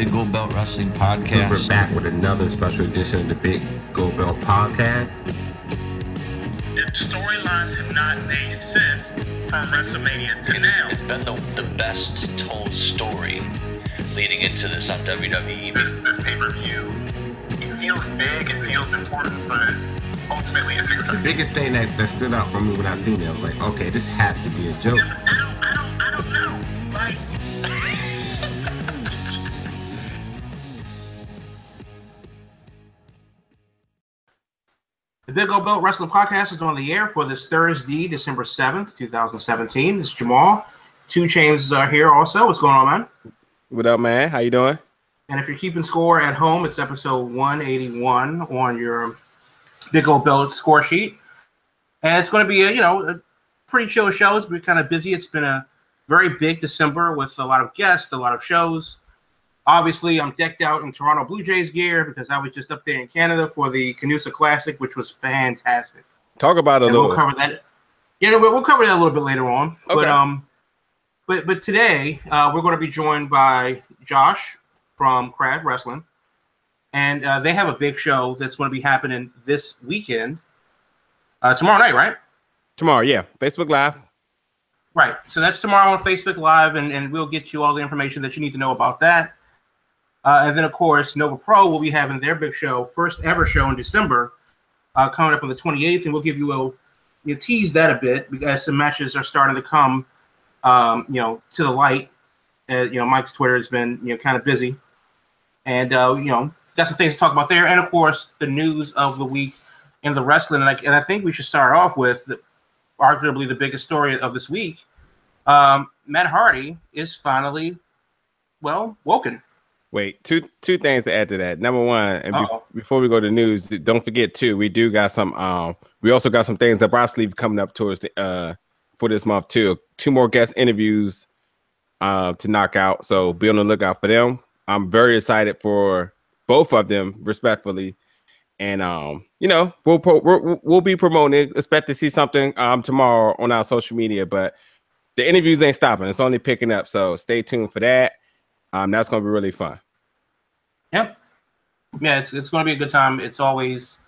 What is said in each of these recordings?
Big Gold Belt Wrestling Podcast. We're back with another special edition of the Big Gold Belt Podcast. The storylines have not made sense from WrestleMania to it's, now. It's been the, the best told story leading into this on WWE. This this pay per view, it feels big, it feels important, but ultimately it's The biggest thing that, that stood out for me when I seen it, I was like, okay, this has to be a joke. The Big Gold Belt Wrestling Podcast is on the air for this Thursday, December 7th, 2017. It's Jamal. Two Chains are here also. What's going on, man? What up, man? How you doing? And if you're keeping score at home, it's episode 181 on your Big Gold Belt score sheet. And it's going to be a, you know, a pretty chill show. It's been kind of busy. It's been a very big December with a lot of guests, a lot of shows. Obviously, I'm decked out in Toronto Blue Jays gear because I was just up there in Canada for the Canusa Classic, which was fantastic. Talk about it a little. we'll cover that. Yeah, we'll we'll cover that a little bit later on. But um, but but today uh, we're going to be joined by Josh from Crab Wrestling, and uh, they have a big show that's going to be happening this weekend, uh, tomorrow night, right? Tomorrow, yeah. Facebook Live. Right. So that's tomorrow on Facebook Live, and, and we'll get you all the information that you need to know about that. Uh, and then, of course, Nova Pro will be having their big show, first ever show in December, uh, coming up on the 28th, and we'll give you a you know, tease that a bit because some matches are starting to come, um, you know, to the light. Uh, you know, Mike's Twitter has been you know kind of busy, and uh, you know, got some things to talk about there, and of course, the news of the week in the wrestling. And I, and I think we should start off with the, arguably the biggest story of this week. Um, Matt Hardy is finally, well, woken. Wait, two two things to add to that. Number one, and be- before we go to news, don't forget too, we do got some. Um, we also got some things up our sleeve coming up towards the uh for this month too. Two more guest interviews uh to knock out. So be on the lookout for them. I'm very excited for both of them, respectfully. And um, you know, we'll pro- we'll, we'll be promoting. Expect to see something um tomorrow on our social media, but the interviews ain't stopping. It's only picking up. So stay tuned for that. Um, that's gonna be really fun. Yep. Yeah, it's, it's going to be a good time. It's always,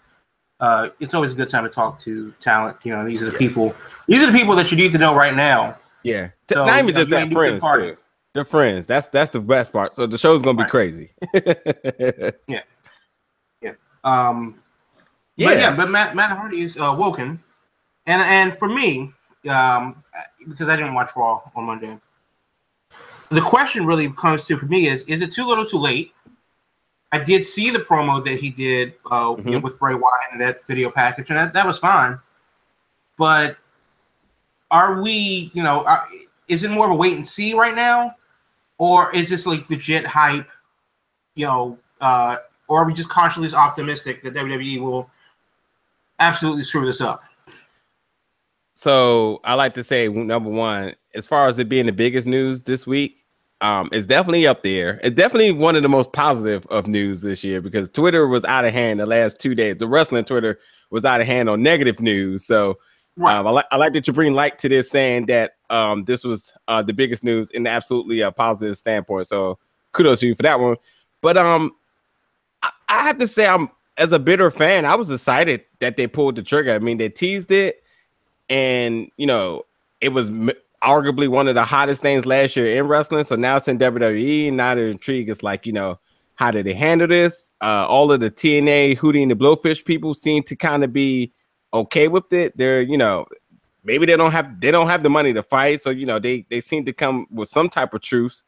uh, it's always a good time to talk to talent. You know, these are the people. These are the people that you need to know right now. Yeah, So, not you even know, just that ain't new to the friends too. They're friends. That's that's the best part. So the show's gonna be Right. crazy. Um, yeah, But yeah, but Matt, Matt Hardy is uh, woken, and and for me, um, because I didn't watch Raw on Monday, the question really comes to for me is: Is it too little, too late? I did see the promo that he did uh, you know, Mhm. with Bray Wyatt and that video package, and that, that was fine. But are we, you know, are, is it more of a wait and see right now, or is this like legit hype? You know, uh, or are we just cautiously optimistic that WWE will absolutely screw this up? So I like to say number one, as far as it being the biggest news this week, um, it's definitely up there. It's definitely one of the most positive of news this year because Twitter was out of hand the last two days. The wrestling Twitter was out of hand on negative news. So Right. um, I, like I like that you bring light to this, saying that um, this was uh, the biggest news in absolutely a positive standpoint. So kudos to you for that one. But um, I, I have to say, I'm as a bitter fan, I was excited that they pulled the trigger. I mean, they teased it, and you know, it was arguably one of the hottest things last year in wrestling. So now it's in WWE. Now the intrigue is like, you know, how did they handle this? Uh, all of the TNA, Hootie and the Blowfish people seem to kind of be okay with it. They're, you know, maybe they don't have they don't have the money to fight, so you know they they seem to come with some type of truce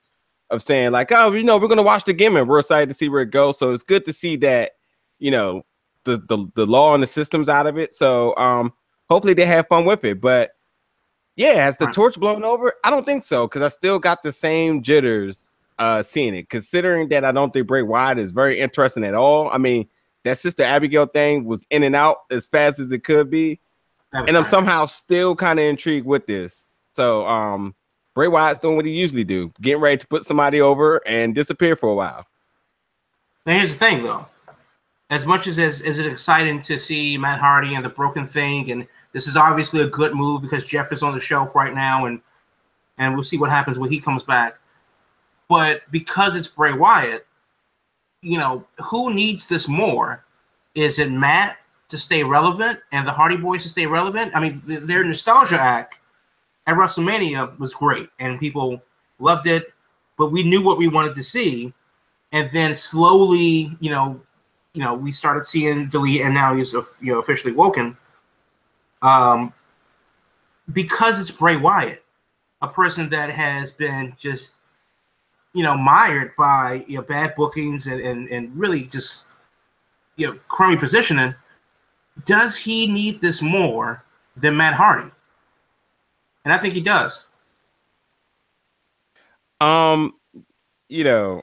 of saying like, oh, you know, we're gonna watch the gimmick. We're excited to see where it goes. So it's good to see that, you know, the the the law and the systems out of it. So um, hopefully they have fun with it. But yeah, has the torch blown over? I don't think so because I still got the same jitters uh seeing it. Considering that I don't think Bray Wyatt is very interesting at all. I mean, that sister Abigail thing was in and out as fast as it could be and I'm somehow still kind of intrigued with this. So um Bray Wyatt's doing what he usually do, getting ready to put somebody over and disappear for a while. Now here's the thing, though. As much as as, as it exciting to see Matt Hardy and the Broken Thing, and this is obviously a good move because Jeff is on the shelf right now, and and we'll see what happens when he comes back. But because it's Bray Wyatt, you know, who needs this more? Is it Matt to stay relevant and the Hardy Boys to stay relevant? I mean, th- their nostalgia act at WrestleMania was great and people loved it, but we knew what we wanted to see. And then slowly, you know, you know, we started seeing Delete, and now he's you know officially woken. Um, because it's Bray Wyatt, a person that has been just, you know, mired by you know bad bookings and and, and really just you know crummy positioning. Does he need this more than Matt Hardy? And I think he does. Um, you know,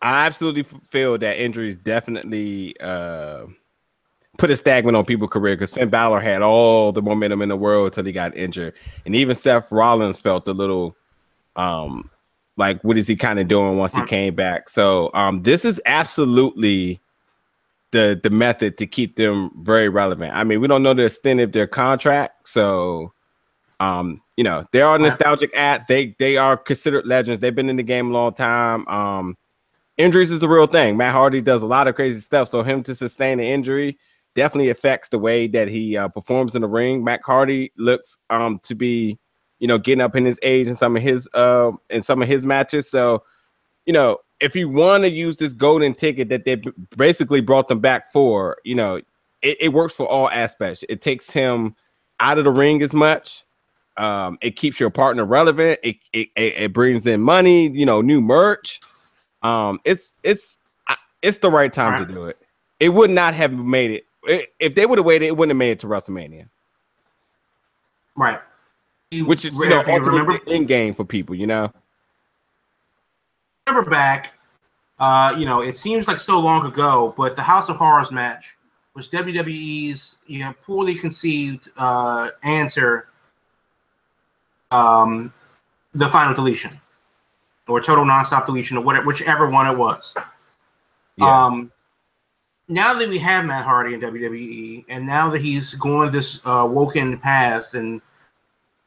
I absolutely feel that injuries definitely uh, put a stagnant on people's career because Finn Balor had all the momentum in the world until he got injured, and even Seth Rollins felt a little um, like what is he kind of doing once he came back. So um, this is absolutely the the method to keep them very relevant. I mean, we don't know the extent of their contract, so um, you know, they are nostalgic at they they are considered legends. They've been in the game a long time. Um, injuries is a real thing. Matt Hardy does a lot of crazy stuff, so him to sustain an injury definitely affects the way that he uh, performs in the ring. Matt Hardy looks um to be, you know, getting up in his age in some of his uh in some of his matches. So, you know, if you want to use this golden ticket that they basically brought them back for, you know, it, it works for all aspects. It takes him out of the ring as much. Um, it keeps your partner relevant. It, it it brings in money, you know, new merch. Um, it's it's it's the right time to do it. It would not have made it if they would have waited. It wouldn't have made it to WrestleMania. Right. Which is you know remember in game for people, you know. Remember back, uh, you know, it seems like so long ago, but the House of Horrors match was WWE's you know poorly conceived uh, answer um, the final deletion or total nonstop deletion or whatever, whichever one it was. Yeah. Um, now that we have Matt Hardy in WWE, and now that he's going this uh, woken path and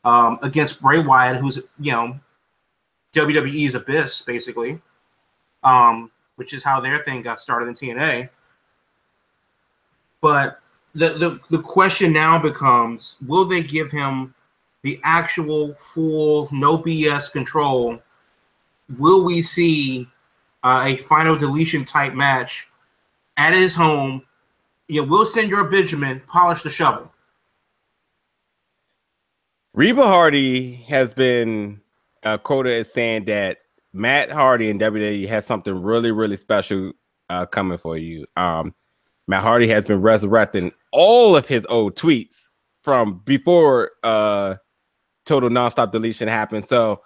um, against Bray Wyatt, who's you know WWE's abyss basically, um, which is how their thing got started in TNA. But the, the the question now becomes: Will they give him the actual full no BS control, will we see uh, a final deletion type match at his home? Yeah, we'll Señor Benjamin polish the shovel. Reby Hardy has been uh, quoted as saying that Matt Hardy and WWE has something really, really special uh, coming for you. Um, Matt Hardy has been resurrecting all of his old tweets from before uh, total nonstop deletion happened. So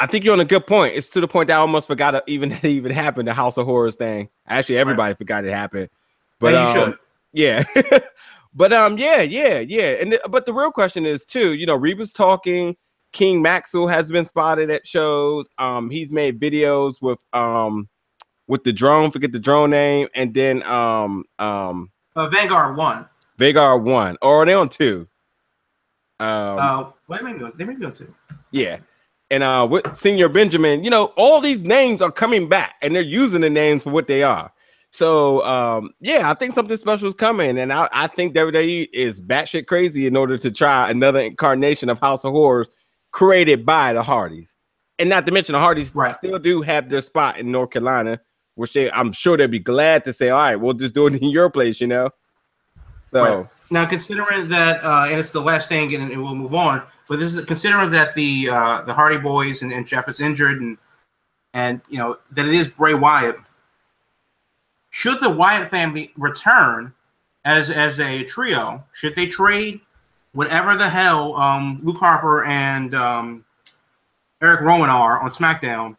I think you're on a good point. It's to the point that I almost forgot even that even happened. The House of Horrors thing. Actually, everybody right. forgot it happened. But um, yeah, but um, yeah, yeah, yeah. And but the real question is too. You know, Reby's talking. King Maxel has been spotted at shows. Um, he's made videos with um with the drone. Forget the drone name, and then um um uh, Vanguard one. Vanguard one, or are they on two? Um, uh, well, they may be, they may be on two. Yeah. And uh, with Señor Benjamin, you know, all these names are coming back and they're using the names for what they are. So, um, yeah, I think something special is coming. And I, I think WWE is batshit crazy in order to try another incarnation of House of Horrors created by the Hardys. And not to mention, the Hardys right. still do have their spot in North Carolina, which they, I'm sure they'd be glad to say, all right, we'll just do it in your place, you know? So. Right. Now, considering that, uh, and it's the last thing, and, and, we'll move on. But this is considering that the uh, the Hardy Boys and, and Jeff is injured, and and you know that it is Bray Wyatt. Should the Wyatt family return as as a trio? Should they trade whatever the hell um, Luke Harper and um, Eric Rowan are on SmackDown,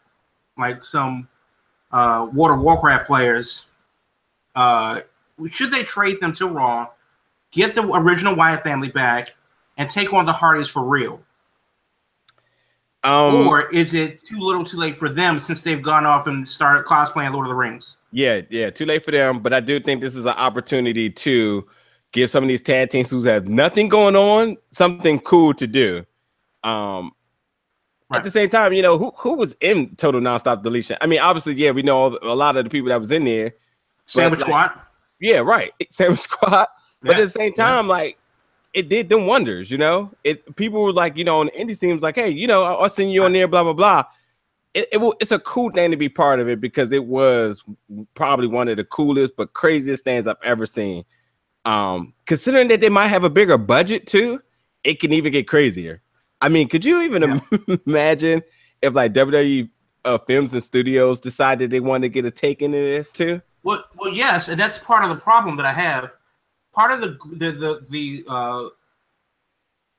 like some uh, of Warcraft players? Uh, should they trade them to Raw? get the original Wyatt family back, and take on the Hardys for real? Um, or is it too little, too late for them since they've gone off and started cosplaying Lord of the Rings? Yeah, yeah, too late for them. But I do think this is an opportunity to give some of these tag teams who have nothing going on something cool to do. Um, Right. at the same time, you know, who who was in total nonstop deletion? I mean, obviously, yeah, we know a lot of the people that was in there. Sandwich like- Squad. Yeah, right. Sandwich Squad. But at the same yeah. time, like it did them wonders, you know. It people were like, you know, on the indie teams, like, hey, you know, I'll I'll send you on there, blah blah blah. It, it will, it's a cool thing to be part of it because it was probably one of the coolest but craziest things I've ever seen. Um, considering that they might have a bigger budget too, it can even get crazier. I mean, could you even im- imagine if like WWE uh, films and studios decided they wanted to get a take into this too? Well, well, yes, and that's part of the problem that I have. Part of the the the the uh,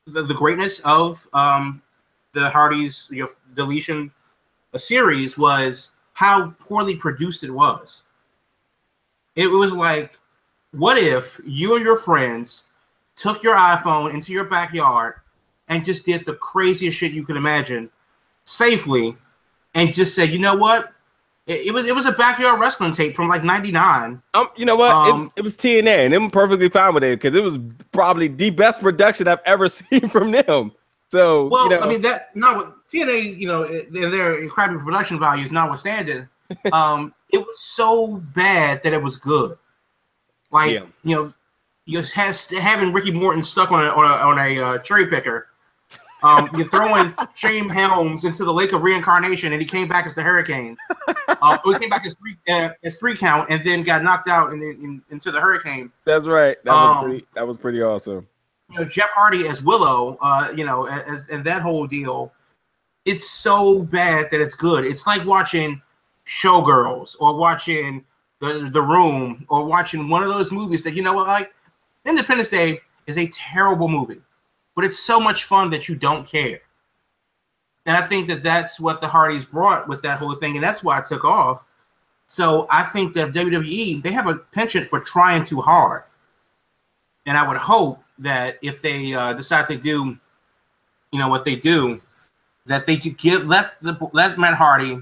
the, the greatness of um, the Hardys you know, deletion a series was how poorly produced it was. It was like, what if you and your friends took your iPhone into your backyard and just did the craziest shit you could imagine safely, and just said, you know what? It, it was it was a backyard wrestling tape from like '99. Um, you know what? Um, it, it was TNA, and I'm perfectly fine with it because it was probably the best production I've ever seen from them. So, Well, you know, I mean that no TNA, you know, their, their crappy production values notwithstanding, um, it was so bad that it was good. Like Yeah. you know, you have having Ricky Morton stuck on a on a, on a uh, cherry picker. Um, you're throwing Shane Helms into the lake of reincarnation, and he came back as the Hurricane. Um, he came back as three uh, as three count, and then got knocked out in, in, into the Hurricane. that's right. That was um, pretty. That was pretty awesome. you know Jeff Hardy as Willow, uh, you know, as and that whole deal, it's so bad that it's good. It's like watching Showgirls or watching the the Room or watching one of those movies that you know what, like Independence Day is a terrible movie, but it's so much fun that you don't care. And I think that that's what the Hardys brought with that whole thing, and that's why it took off. So I think that WWE they have a penchant for trying too hard, and I would hope that if they uh, decide to do, you know, what they do, that they could give let the let Matt Hardy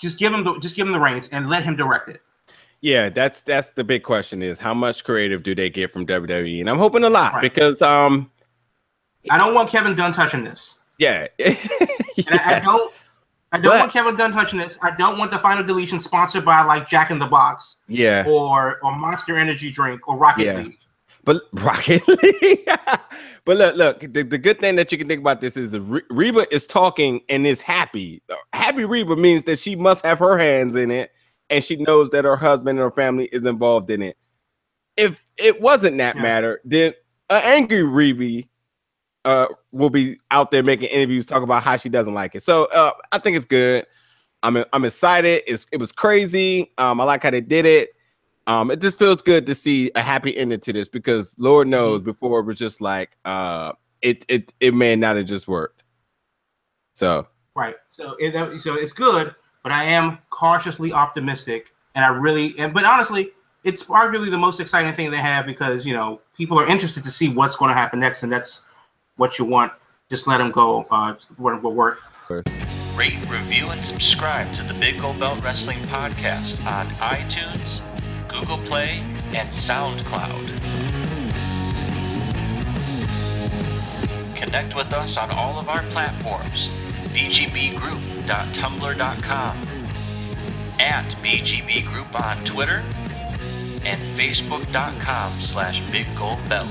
just give him the just give him the reins and let him direct it. Yeah, that's that's the big question: is how much creative do they get from WWE? And I'm hoping a lot Right. because, um, I don't want Kevin Dunn touching this, yeah, and I, I don't. I don't But- want Kevin Dunn touching this. I don't want the final deletion sponsored by like Jack in the Box yeah. or or Monster Energy Drink or Rocket Yeah. League. But Rocket League. but look, look. The, the good thing that you can think about this is Re- Reby is talking and is happy. Happy Reby means that she must have her hands in it, and she knows that her husband and her family is involved in it. If it wasn't that Yeah. matter, then an angry Reby uh, will be out there making interviews talking about how she doesn't like it. So uh, I think it's good. I'm I'm excited. It's, it was crazy. Um, I like how they did it. Um, it just feels good to see a happy ending to this because Lord knows before it was just like uh it it it may not have just worked. So Right. So it, so it's good, but I am cautiously optimistic, and I really and but honestly, it's arguably the most exciting thing they have because you know people are interested to see what's going to happen next, and that's what you want. Just let them go. Uh, go work. Rate, review, and subscribe to the Big Gold Belt Wrestling Podcast on iTunes, Google Play, and SoundCloud. Connect with us on all of our platforms bgbgroup.tumblr.com, at BGB Group on Twitter, and Facebook.com slash Big Gold Belt.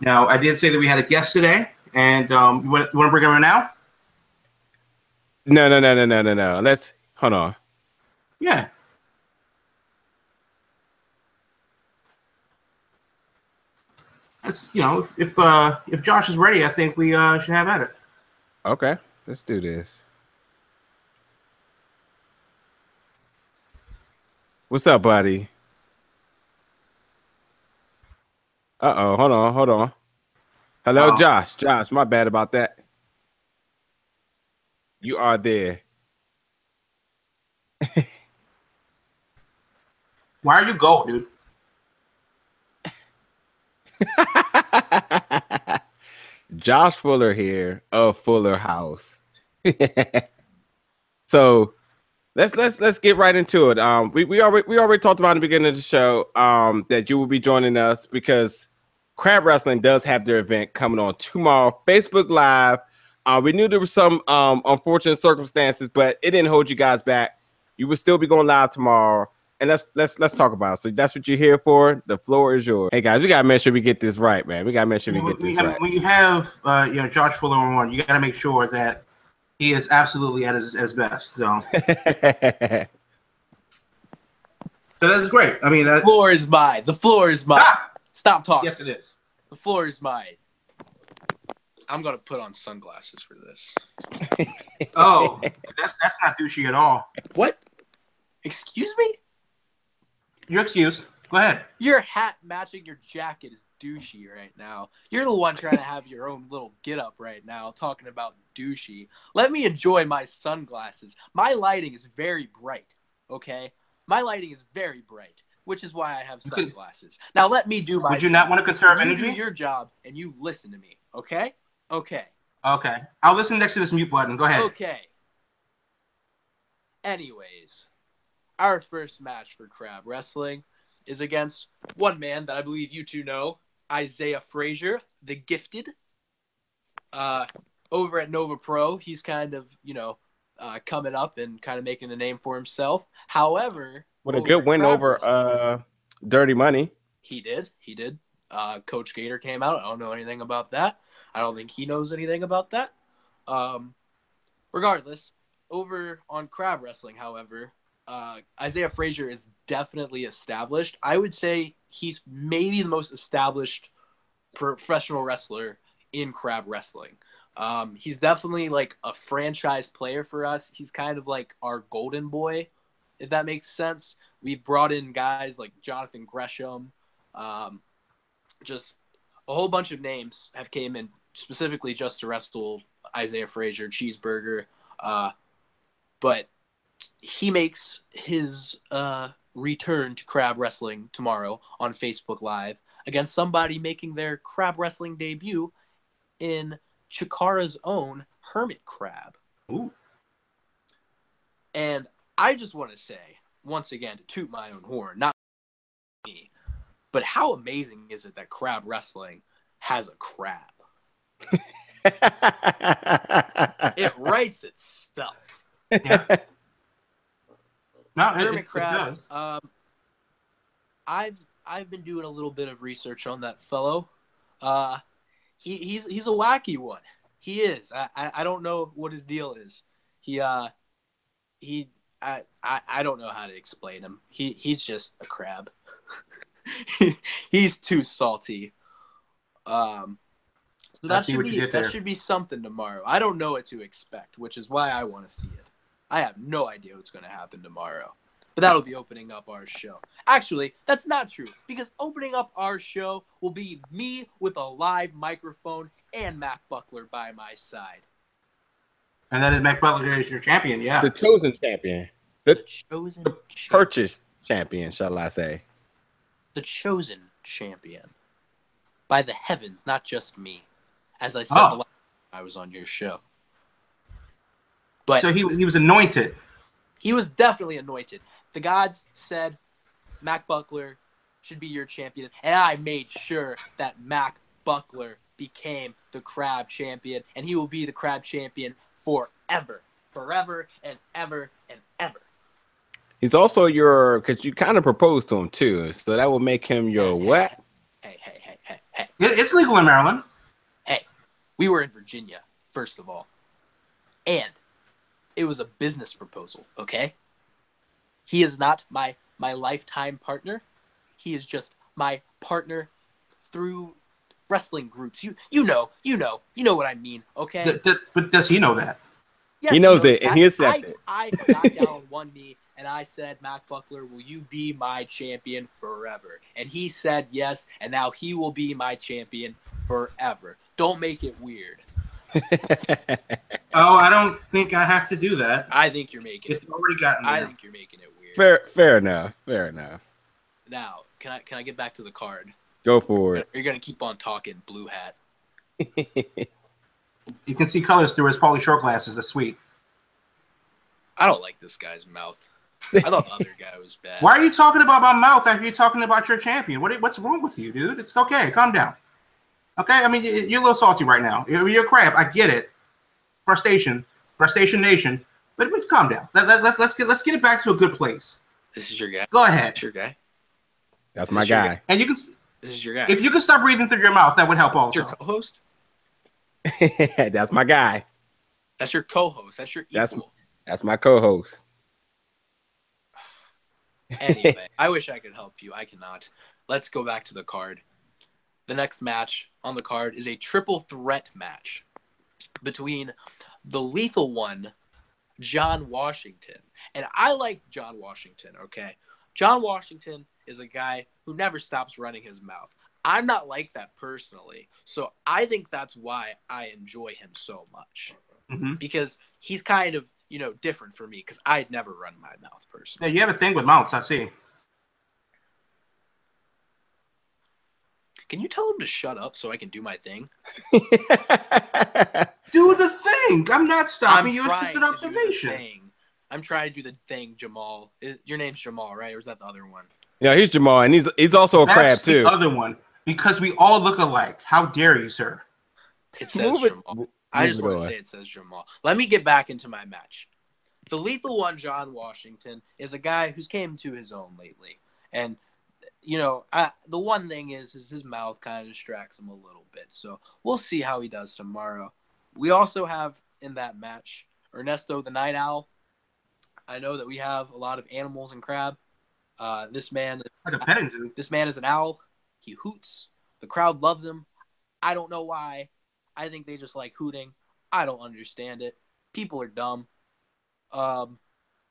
Now, I did say that we had a guest today, and um, you want, you want to bring him in now? no no no no no no no. Let's hold on. Yeah. That's, you know, if if, uh, if Josh is ready, I think we uh, should have at it. Okay, let's do this. What's up, buddy? Uh oh, hold on, hold on. Hello, Oh. Josh. Josh, my bad about that. You are there. Why are you go, dude? Josh Fuller here of Fuller House. so let's let's let's get right into it. Um, we, we already we already talked about in the beginning of the show um that you will be joining us because Crab Wrestling does have their event coming on tomorrow, Facebook Live. Uh, we knew there was some um, unfortunate circumstances, but it didn't hold you guys back. You will still be going live tomorrow, and let's let's let's talk about. It. So that's what you're here for. The floor is yours. Hey guys, we gotta make sure we get this right, man. We gotta make sure we When get this have- right. when you have uh, you know Josh Fuller on one, you got to make sure that he is absolutely at his, his best. So, so that's great. I mean, The floor is mine. The floor is mine. ah, Stop talking. yes, it is. The floor is mine. I'm gonna put on sunglasses for this. Oh, that's that's not douchey at all. What? Excuse me? Your excuse. Go ahead. Your hat matching your jacket is douchey right now. You're the one trying to have your own little get up right now, talking about douchey. Let me enjoy my sunglasses. My lighting is very bright, okay? My lighting is very bright, which is why I have sunglasses. Now let me do my Would you job. not want to conserve You energy? do your job and you listen to me, okay? Okay. Okay, I'll listen next to this mute button. Go ahead. Okay. Anyways, our first match for Crab Wrestling is against one man that I believe you two know, Isaiah Frazier, the gifted. Uh, over at Nova Pro, he's kind of, you know, uh, coming up and kind of making a name for himself. However, what a good win over uh Dirty Money. he did. He did. Uh, Coach Gator came out. I don't know anything about that. I don't think he knows anything about that. Um, regardless, over on Crab Wrestling, however, uh, Isaiah Frazier is definitely established. I would say he's maybe the most established professional wrestler in Crab Wrestling. Um, he's definitely like a franchise player for us. He's kind of like our golden boy, if that makes sense. We've brought in guys like Jonathan Gresham, um, just a whole bunch of names have came in specifically just to wrestle Isaiah Frazier, Cheeseburger, uh, but he makes his uh, return to crab wrestling tomorrow on Facebook Live against somebody making their crab wrestling debut in Chikara's own Hermit Crab. Ooh. And I just want to say, once again, to toot my own horn, not me, but how amazing is it that crab wrestling has a crab? It writes itself. No, Hermit it, it crab. Um, I've I've been doing a little bit of research on that fellow. Uh, he, he's he's a wacky one. He is. I, I I don't know what his deal is. He uh he I I, I don't know how to explain him. He he's just a crab. he's too salty. Um. so that should what be that should be something tomorrow. I don't know what to expect, which is why I want to see it. I have no idea what's going to happen tomorrow. But that'll be opening up our show. Actually, that's not true because opening up our show will be me with a live microphone and Mac Buckler by my side. And that is Mac Buckler is your champion. Yeah. the chosen champion. The The chosen champion. purchased champion, shall I say. The chosen champion. By the heavens, not just me. As I said Oh. the last time I was on your show. But so he he was anointed. he was definitely anointed. The gods said Mac Buckler should be your champion, and I made sure that Mac Buckler became the crab champion, and he will be the crab champion forever, forever and ever and ever. He's also your because you kind of proposed to him too, so that will make him your what? Hey, hey, hey, hey, hey, It's legal in Maryland. hey. We were in Virginia, first of all, and it was a business proposal. Okay, he is not my my lifetime partner. He is just my partner through wrestling groups. You you know you know you know what I mean. Okay. Th- th- but does he know that? Yes, He knows it, and he accepted. I, I got down on one knee and I said, Mac Buckler, will you be my champion forever? And he said yes, and now he will be my champion forever. Don't make it weird. Oh, I don't think I have to do that. I think you're making It's it. already gotten I think you're making it weird. fair, fair enough. Fair enough. Now, can I can I get back to the card? Go for it. You're gonna keep on talking, blue hat. You can see colors through his Pauly short glasses. That's sweet. I don't like this guy's mouth. I thought the other guy was bad. Why are you talking about my mouth after you're talking about your champion? What, what's wrong with you, dude? It's okay. Calm down. Okay, I mean you- you're a little salty right now. You're, you're a crab. I get it. Crustacean, Crustacean Nation. But, but calm down. Let, let, let, let's get let's get it back to a good place. This is your guy. Go ahead. That's your guy. That's my is your guy. And you can This is your guy. if you can stop breathing through your mouth, that would help That's your co-host. That's my guy. That's your co-host. That's your That's- That's my co-host. anyway, I wish I could help you. I cannot. Let's go back to the card. The next match on the card is a triple threat match between the lethal one, John Washington. And I like John Washington, okay? John Washington is a guy who never stops running his mouth. I'm not like that personally. So I think that's why I enjoy him so much hmm because he's kind of, you know, different for me because I'd never run my mouth personally. Yeah, you have a thing with mouths, I see. Can you tell him to shut up so I can do my thing? Do the thing. I'm not stopping you. It's trying just an to do the observation. thing. I'm trying to do the thing, Jamal. Your name's Jamal, right? Or is that the other one? yeah, he's Jamal, and he's he's also a crab too. the other one because we all look alike. How dare you, sir? It says Move it- I move just want to say it says Jamal. Let me get back into my match. The lethal one, John Washington, is a guy who's came to his own lately, and you know, I, the one thing is, is his mouth kind of distracts him a little bit. So we'll see how he does tomorrow. We also have in that match Ernesto the Night Owl. I know that we have a lot of animals and Crab. Uh, this man Like a petting zoo. this man is an owl. He hoots. The crowd loves him. I don't know why. I think they just like hooting. I don't understand it. People are dumb. Um,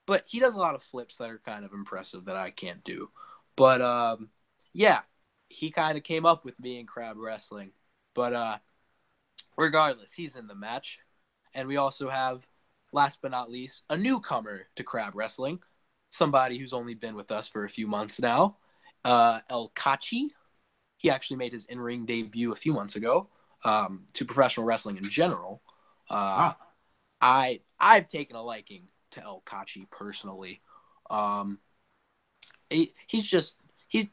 but he does a lot of flips that are kind of impressive that I can't do. But um, yeah, he kind of came up with me in crab wrestling. But uh, regardless, he's in the match, and we also have, last but not least, a newcomer to crab wrestling, somebody who's only been with us for a few months now uh, El Kachi. He actually made his in ring debut a few months ago um, to professional wrestling in general. Uh, I I've taken a liking to El Kachi personally. Um, he, he's just he's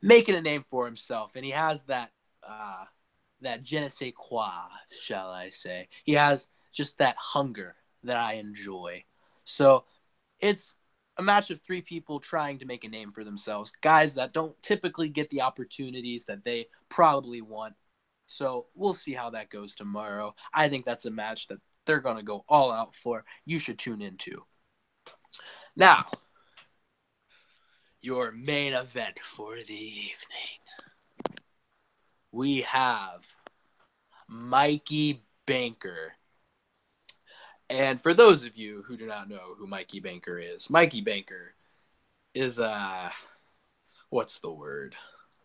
making a name for himself, and he has that uh, that je ne sais quoi, shall I say? He has just that hunger that I enjoy. So it's a match of three people trying to make a name for themselves, guys that don't typically get the opportunities that they probably want. So we'll see how that goes tomorrow. I think that's a match that they're going to go all out for. You should tune into. Now, your main event for the evening. We have Mikey Banker. And for those of you who do not know who Mikey Banker is, Mikey Banker is uh what's the word?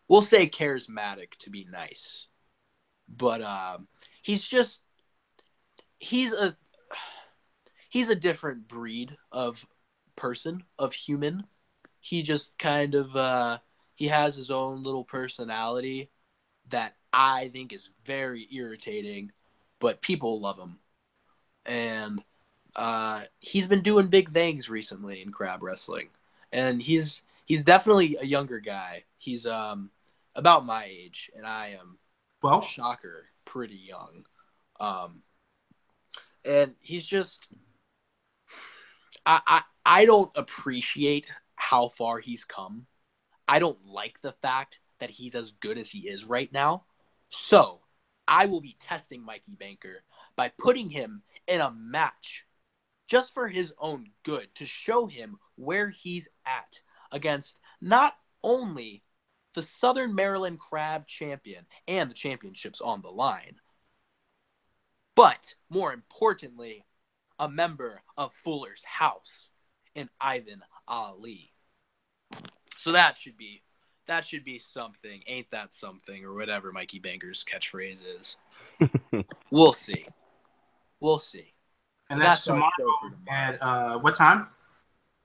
We'll say charismatic to be nice. But um he's just he's a he's a different breed of person, of human. He just kind of uh he has his own little personality that I think is very irritating, but people love him. And uh, he's been doing big things recently in crab wrestling, and he's he's definitely a younger guy. He's um about my age, and I am Well, shocker pretty young, um, and he's just I I I don't appreciate how far he's come. I don't like the fact that he's as good as he is right now. So I will be testing Mikey Banker by putting him in a match just for his own good to show him where he's at against not only the Southern Maryland Crab champion and the championships on the line, but more importantly, a member of Fuller's house in Ivan Ali. So that should be that should be something. Ain't that something or whatever Mikey Banger's catchphrase is. we'll see. We'll see. and that's, That's tomorrow show tomorrow. at uh, what time?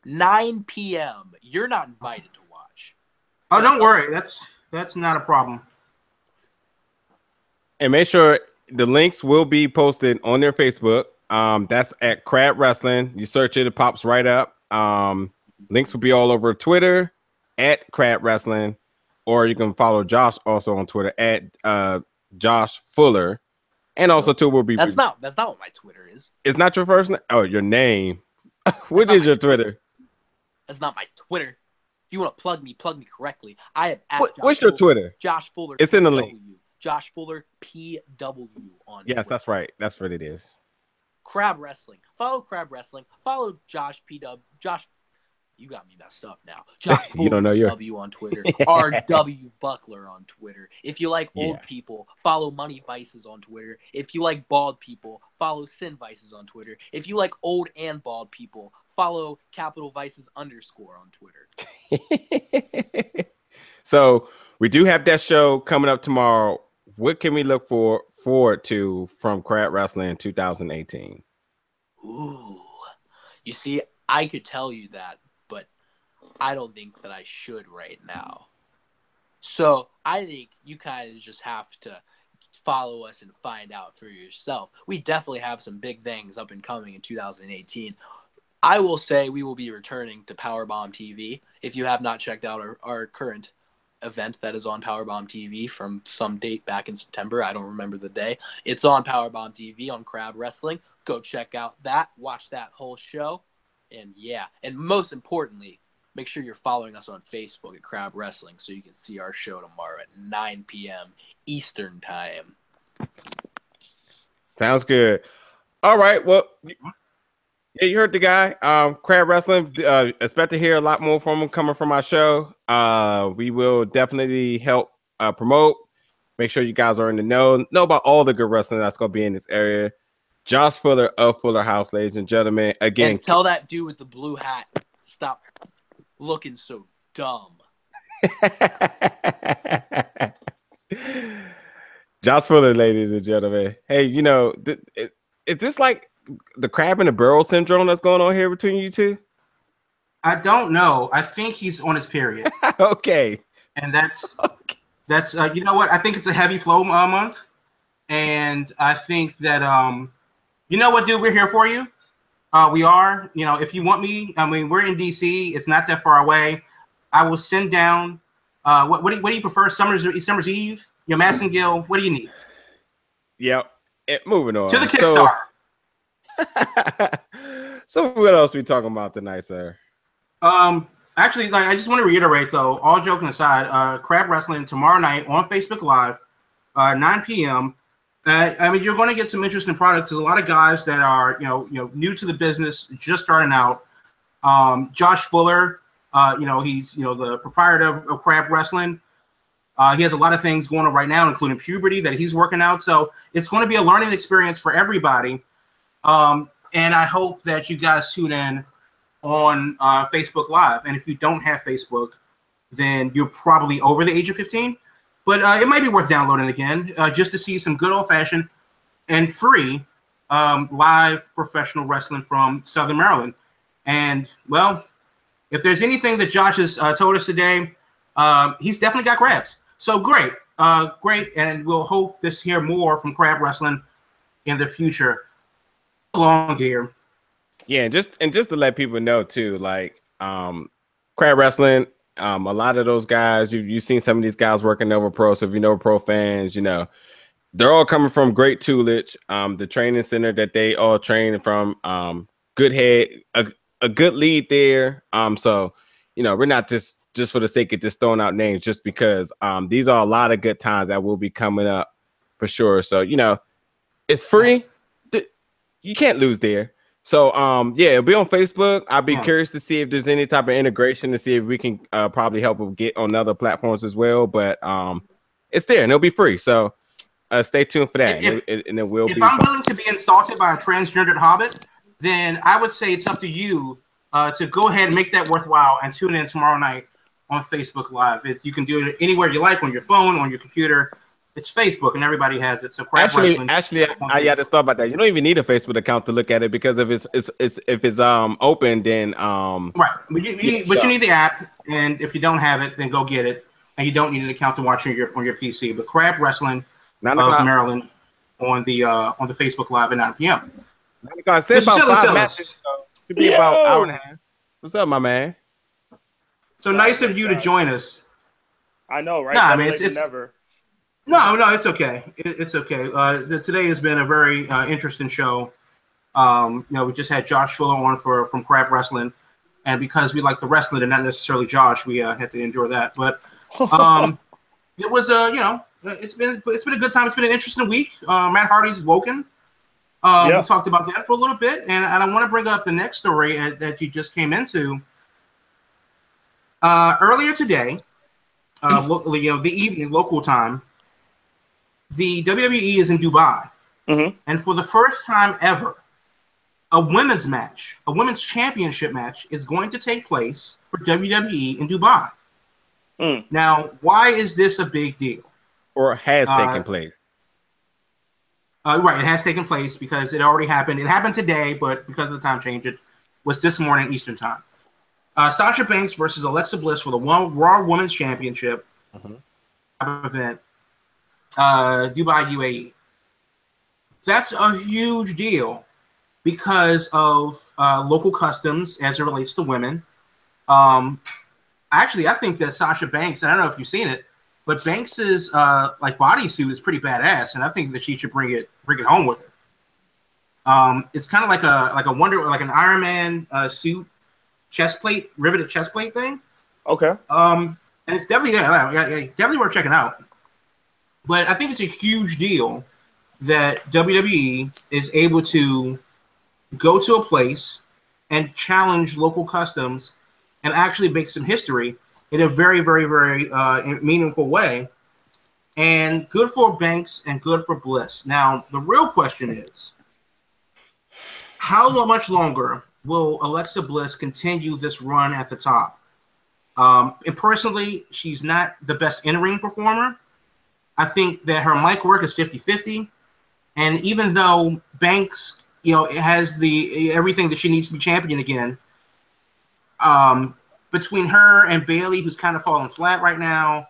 9 p.m. You're not invited to watch. Oh, don't worry. That's that's not a problem. and make sure the links will be posted on their Facebook. Um, that's at Crab Wrestling. You search it, it pops right up. Um, links will be all over Twitter at Crab Wrestling, or you can follow Josh also on Twitter at uh, Josh Fuller. And also too, we'll be. That's not that's not what my Twitter is. It's not your first name. Oh, your name. what not is your Twitter? That's not my Twitter. If you want to plug me, plug me correctly. I am at What, what's your Fuller- Twitter? Josh Fuller. It's in the link. Josh Fuller PW on Yes, Twitter. that's right. That's what it is. Crab Wrestling. Follow Crab Wrestling. Follow Josh P W. Josh, you got me messed up now. Josh You don't know your- W on Twitter. RW Buckler on Twitter. If you like old Yeah. people, follow Money Vices on Twitter. If you like bald people, follow Sin Vices on Twitter. If you like old and bald people, follow Capital Vices underscore on Twitter. so we do have that show coming up tomorrow. What can we look for forward to from Crab Wrestling 2018? Ooh. You see, I could tell you that, I don't think that I should right now. So I think you kind of just have to follow us and find out for yourself. We definitely have some big things up and coming in 2018. I will say we will be returning to Powerbomb TV. If you have not checked out our, our current event that is on Powerbomb TV from some date back in September, I don't remember the day. It's on Powerbomb TV on Crab Wrestling. Go check out that, watch that whole show. And yeah, and most importantly, make sure you're following us on Facebook at Crab Wrestling so you can see our show tomorrow at 9 p.m. Eastern Time. Sounds good. All right. Well, yeah, you heard the guy. Um, Crab Wrestling. Uh, expect to hear a lot more from him coming from our show. Uh, we will definitely help uh, promote. Make sure you guys are in the know, know about all the good wrestling that's going to be in this area. Josh Fuller of Fuller House, ladies and gentlemen. Again, And tell that dude with the blue hat, stop looking so dumb. Josh Fuller, ladies and gentlemen. Hey, you know, th- is, is this like the crab in the barrel syndrome that's going on here between you two? I don't know. I think he's on his period, okay. and that's that's uh, you know what? I think it's a heavy flow uh, month, and I think that um, you know what, dude, we're here for you. Uh, we are. You know, if you want me, I mean, we're in DC. It's not that far away. I will send down. Uh, what what do you, what do you prefer? Summer's Summer's Eve. Your Gill. What do you need? Yep. Eh, moving on To the So- Kickstarter. So, what else we talking about tonight, sir? Um, actually, like I just want to reiterate though, all joking aside, uh, Crab Wrestling tomorrow night on Facebook Live, uh, 9 p.m. Uh, I mean, you're going to get some interesting products. There's a lot of guys that are, you know, you know, new to the business, just starting out. Um, Josh Fuller, uh, you know, he's, you know, the proprietor of, of Crab Wrestling. Uh, he has a lot of things going on right now, including puberty that he's working out. So it's going to be a learning experience for everybody. Um, and I hope that you guys tune in on uh, Facebook Live. And if you don't have Facebook, then you're probably over the age of 15. But uh, it might be worth downloading again uh, just to see some good old fashioned and free um, live professional wrestling from Southern Maryland. And well, if there's anything that Josh has uh, told us today, uh, he's definitely got crabs. So great, uh, great, and we'll hope to hear more from Crab Wrestling in the future. Along here, Yeah, and just and just to let people know too, like um crab wrestling, um, a lot of those guys, you've you've seen some of these guys working Nova Pro. So if you know pro fans, you know, they're all coming from great Tulich, um, the training center that they all train from. Um, good head, a, a good lead there. Um, so you know, we're not just just for the sake of just throwing out names, just because um these are a lot of good times that will be coming up for sure. So, you know, it's free. You can't lose there. So um yeah, it'll be on Facebook. I'll be Yeah. curious to see if there's any type of integration to see if we can uh, probably help them get on other platforms as well. But um it's there and it'll be free. So uh, stay tuned for that. If- and, it, and it will if be I'm fun. willing to be insulted by a transgendered hobbit, then I would say it's up to you uh, to go ahead and make that worthwhile and tune in tomorrow night on Facebook Live. It, you can do it anywhere you like on your phone, on your computer. It's Facebook, and everybody has it. So crab Actually, wrestling. actually, I, I had to start about that. You don't even need a Facebook account to look at it because if it's, it's, it's if it's um open, then um right, but you, you, Yeah, but sure. you need the app, and if you don't have it, then go get it. And you don't need an account to watch on your on your PC. But crab wrestling nine of o'clock. Maryland on the uh, on the Facebook Live at 9 p.m. Nine o'clock. Say about Silly five Sillis. matches. So should be about hour and a half. What's up, my man? So nice of you to join us. I know, right? Nah, I Better mean, it's- it's- never. No, no, it's okay. It, it's okay. Uh, the, today has been a very uh, interesting show. Um, you know, we just had Josh Fuller on for from Crab Wrestling, and because we like the wrestling and not necessarily Josh, we uh, had to endure that. But um, it was a, uh, you know, it's been it's been a good time. It's been an interesting week. Uh, Matt Hardy's woken. Uh, Yeah. We talked about that for a little bit, and, and I want to bring up the next story uh, that you just came into. Uh, earlier today, uh, lo- you know, the evening local time, the WWE is in Dubai, Mhm. and for the first time ever, a women's match, a women's championship match, is going to take place for WWE in Dubai. Mm. Now, why is this a big deal? Or has Uh, taken place. Uh, right, it has taken place because it already happened. It happened today, but because of the time change, it was this morning Eastern time. Uh, Sasha Banks versus Alexa Bliss for the one Raw Women's Championship event, uh, Dubai UAE. That's a huge deal because of uh, local customs as it relates to women. Um, actually, I think that Sasha Banks, and I don't know if you've seen it, but Banks's uh, like bodysuit is pretty badass, and I think that she should bring it bring it home with her. Um, it's kind of like a like a wonder like an Iron Man uh, suit, chest plate, riveted chest plate thing. Okay. Um, and it's definitely yeah, yeah, yeah, definitely worth checking out. But I think it's a huge deal that WWE is able to go to a place and challenge local customs and actually make some history in a very, very, very uh, meaningful way. And good for Banks and good for Bliss. Now, the real question is how much longer will Alexa Bliss continue this run at the top? Um, and personally, she's not the best in ring performer. I think that her mic work is 50 50. And even though Banks, you know, has the everything that she needs to be champion again, um, between her and Bayley, who's kind of falling flat right now,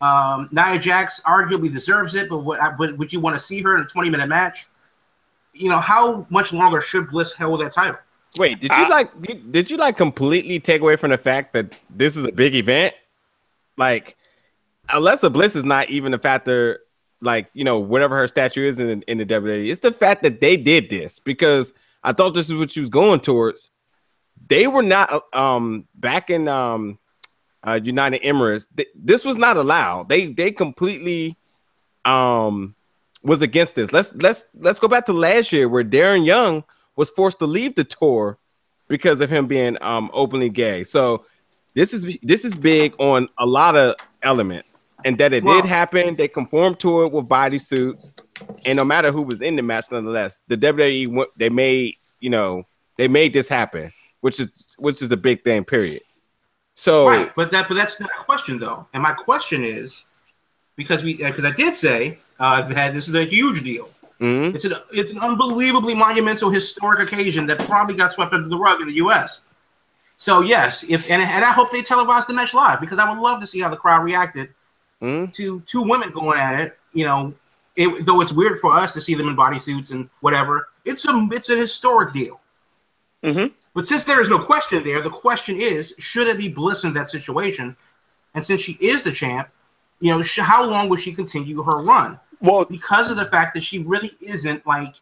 um, Nia Jax arguably deserves it, but what, but would you want to see her in a 20 minute match? You know, how much longer should Bliss hold that title? Wait, did you I- like did you like completely take away from the fact that this is a big event? Like Alexa Bliss is not even a factor like, you know, whatever her statue is in, in the WWE. It's the fact that they did this because I thought this is what she was going towards. They were not um back in um uh United Emirates. th- this was not allowed. They they completely um was against this. Let's let's let's go back to last year where Darren Young was forced to leave the tour because of him being um openly gay. So this is this is big on a lot of elements. And that it did happen, they conformed to it with bodysuits. And no matter who was in the match, nonetheless, the WWE they made, you know, they made this happen, which is which is a big thing, period. So Right, but that but that's not a question though. And my question is because we because I did say uh, that this is a huge deal. mhm. It's an it's an unbelievably monumental historic occasion that probably got swept under the rug in the U.S. So yes, if and, and I hope they televise the match live because I would love to see how the crowd reacted Mhm. to two women going at it. You know, it, though it's weird for us to see them in bodysuits and whatever. It's a it's a historic deal. Mhm. But since there is no question there, the question is, should it be Bliss in that situation? And since she is the champ, you know, sh- how long will she continue her run? Well, Because of the fact that she really isn't like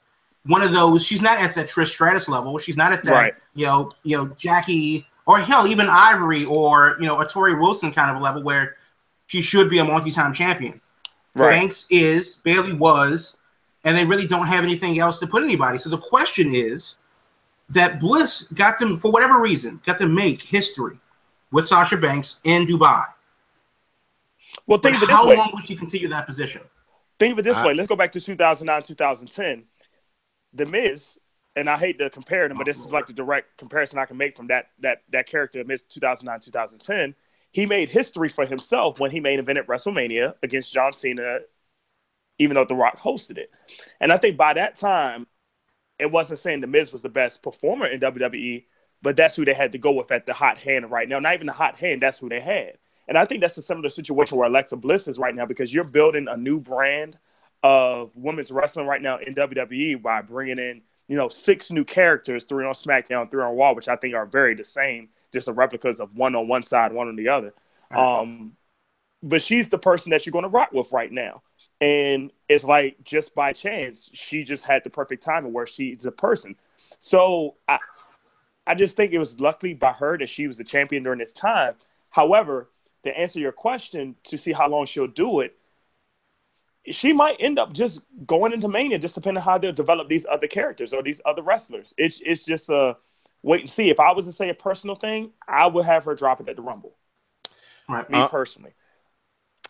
one of those. She's not at that Trish Stratus level. She's not at that, Right. you know, you know, Jackie or hell, even Ivory or you know, a Torrie Wilson kind of a level where she should be a multi-time champion. right. Banks is, Bayley was, and they really don't have anything else to put anybody. So the question is that Bliss got them, for whatever reason, got to make history with Sasha Banks in Dubai. Well, But think of it this how way. long would she continue that position? Think of it this I- way. Let's go back to 2009, 2010. The Miz, and I hate to compare them, but this is like the direct comparison I can make from that that that character, Miz 2009, 2010. He made history for himself when he main evented WrestleMania against John Cena, even though The Rock hosted it. And I think by that time, it wasn't saying The Miz was the best performer in WWE, but that's who they had to go with at the hot hand right now. Not even the hot hand, that's who they had. And I think that's a similar situation where Alexa Bliss is right now because you're building a new brand of women's wrestling right now in WWE by bringing in, you know, six new characters, three on SmackDown, three on Raw, which I think are very the same, just a replicas of one on one side, one on the other. Um, but she's the person that you're going to rock with right now. and it's like just by chance she just had the perfect timing where she's a person. So I, I just think it was luckily by her that she was the champion during this time. However, to answer your question, to see how long she'll do it, she might end up just going into Mania, just depending on how they'll develop these other characters or these other wrestlers. It's it's just a wait and see. If I was to say a personal thing, I would have her drop it at the Rumble. Right. Me Uh, personally.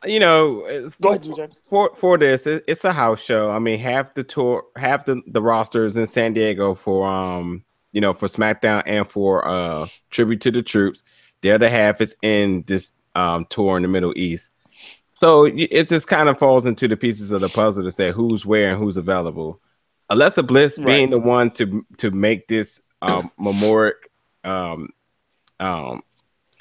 you know, it's- Go ahead. James. for for this, it- it's a house show. I mean, half the tour, half the the rosters in San Diego for um, you know, for SmackDown and for uh tribute to the troops. The other half is in this um tour in the Middle East. So it just kind of falls into the pieces of the puzzle to say who's where and who's available. Alexa Bliss being the one to to make this um memorial um um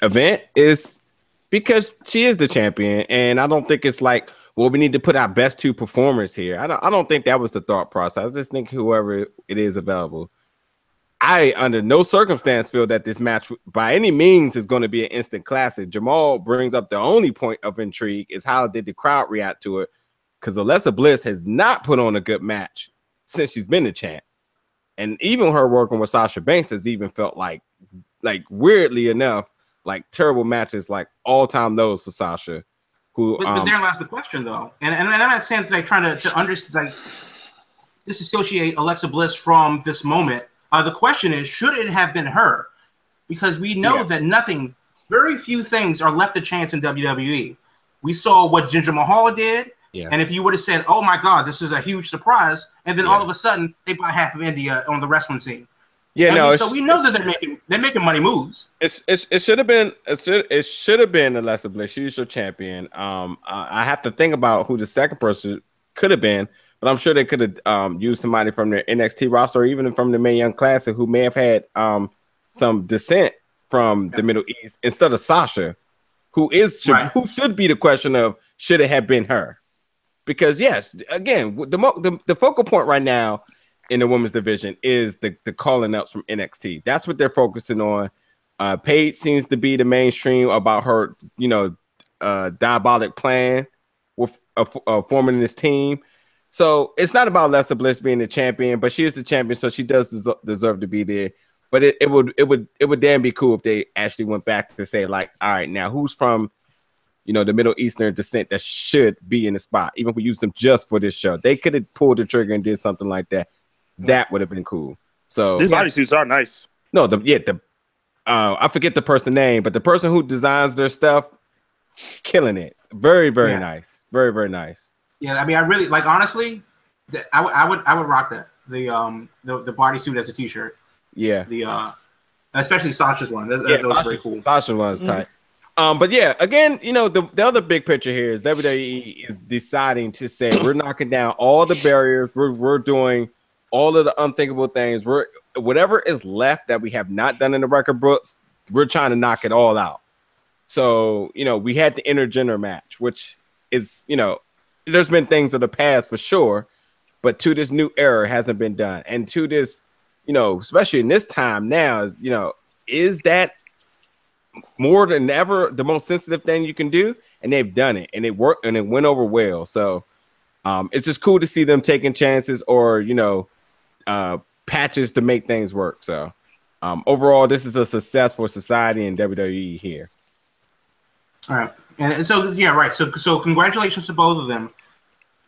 event is because she is the champion, and I don't think it's like, well, we need to put our best two performers here. I don't, I don't think that was the thought process. I just think whoever it is available. I, under no circumstance, feel that this match by any means is going to be an instant classic. Jamal brings up the only point of intrigue is how did the crowd react to it? Because Alexa Bliss has not put on a good match since she's been the champ, and even her working with Sasha Banks has even felt like, like weirdly enough, like terrible matches, like all time lows for Sasha. Who But, but um, there lies the question, though, and and, and I'm not saying like trying to to understand like disassociate Alexa Bliss from this moment. Uh, the question is, should it have been her? Because we know Yeah. that nothing, very few things are left to chance in WWE. We saw what Jinder Mahal did, Yeah. and if you would have said, "Oh my God, this is a huge surprise," and then Yeah. all of a sudden they buy half of India on the wrestling scene, yeah, I no, mean, so we know that they're making they're making money moves. It, it, it should have been it should it should have been Alexa Bliss. She's your champion. Um, I, I have to think about who the second person could have been, but I'm sure they could have um used somebody from their NXT roster or even from the Mae Young Classic who may have had um some descent from the Middle East instead of Sasha, who is should, Right. who should be the question of should it have been her? Because yes, again, the mo- the, the focal point right now in the women's division is the the calling ups from NXT. That's what they're focusing on. Uh, Paige seems to be the mainstream about her, you know, uh, diabolic plan with uh, f- uh, forming this team. So it's not about Alexa Bliss being the champion, but she is the champion, so she does des- deserve to be there. But it, it would it would it would damn be cool if they actually went back to say like, all right, now who's from you know the Middle Eastern descent that should be in the spot, even if we use them just for this show. They could have pulled the trigger and did something like that. That would have been cool. So These bodysuits are nice. no, the yeah, the uh I forget the person name, but the person who designs their stuff, killing it. Very, very Yeah. nice. Very, very nice. Yeah, I mean, I really like honestly, th- I would I would I would rock that the um the the bodysuit as a t-shirt. Yeah. The uh, especially Sasha's one. That, yeah, that was Sasha, very cool. Sasha was tight. Um, but yeah, again, you know, the, the other big picture here is WWE is deciding to say we're knocking down all the barriers, we're we're doing all of the unthinkable things. We're whatever is left that we have not done in the record books, we're trying to knock it all out. So, you know, we had the intergender match, which is, you know, there's been things of the past for sure, but to this new era hasn't been done. And to this, you know, especially in this time now, is you know, is that more than ever the most sensitive thing you can do? And they've done it and it worked and it went over well. So um it's just cool to see them taking chances or you know uh patches to make things work. So um overall this is a success for society and WWE here. All right, and, so yeah, right. So so congratulations to both of them.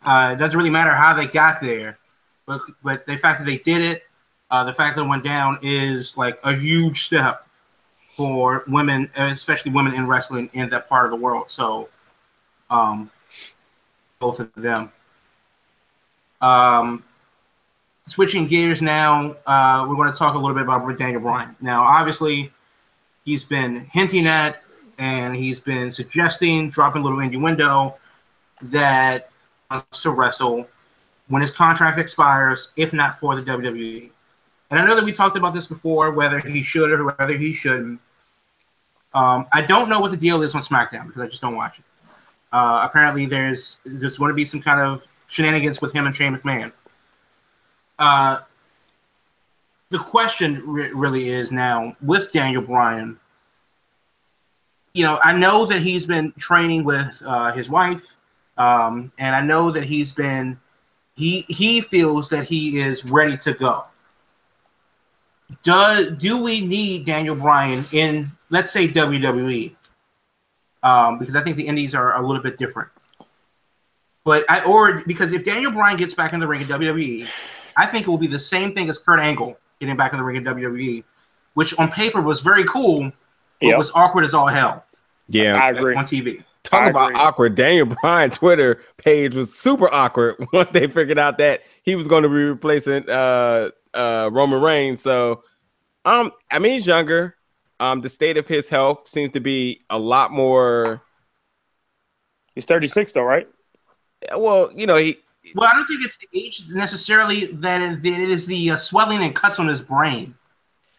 Uh, it doesn't really matter how they got there, but but the fact that they did it, uh, the fact that it went down is like a huge step for women, especially women in wrestling in that part of the world. So, um, both of them. Um, switching gears now, uh, we're going to talk a little bit about Daniel Bryan. Now, obviously, he's been hinting at and he's been suggesting, dropping a little innuendo that wants to wrestle when his contract expires, if not for the WWE. And I know that we talked about this before, whether he should or whether he shouldn't. Um, I don't know what the deal is on SmackDown because I just don't watch it. Uh, apparently, there's there's going to be some kind of shenanigans with him and Shane McMahon. Uh, the question re- really is now with Daniel Bryan. You know, I know that he's been training with uh, his wife um, and I know that he's been he he feels that he is ready to go. Do do we need Daniel Bryan in let's say WWE? Um, because I think the Indies are a little bit different. But I or because if Daniel Bryan gets back in the ring in WWE, I think it will be the same thing as Kurt Angle getting back in the ring in WWE, which on paper was very cool, but Yep. was awkward as all hell Yeah, I agree. on TV. Talk I about agree. awkward. Daniel Bryan Twitter page was super awkward once they figured out that he was going to be replacing uh uh Roman Reigns. So um I mean he's younger. Um the state of his health seems to be a lot more He's 36 though, right? well, you know, he Well, I don't think it's the age necessarily that it is the uh, swelling and cuts on his brain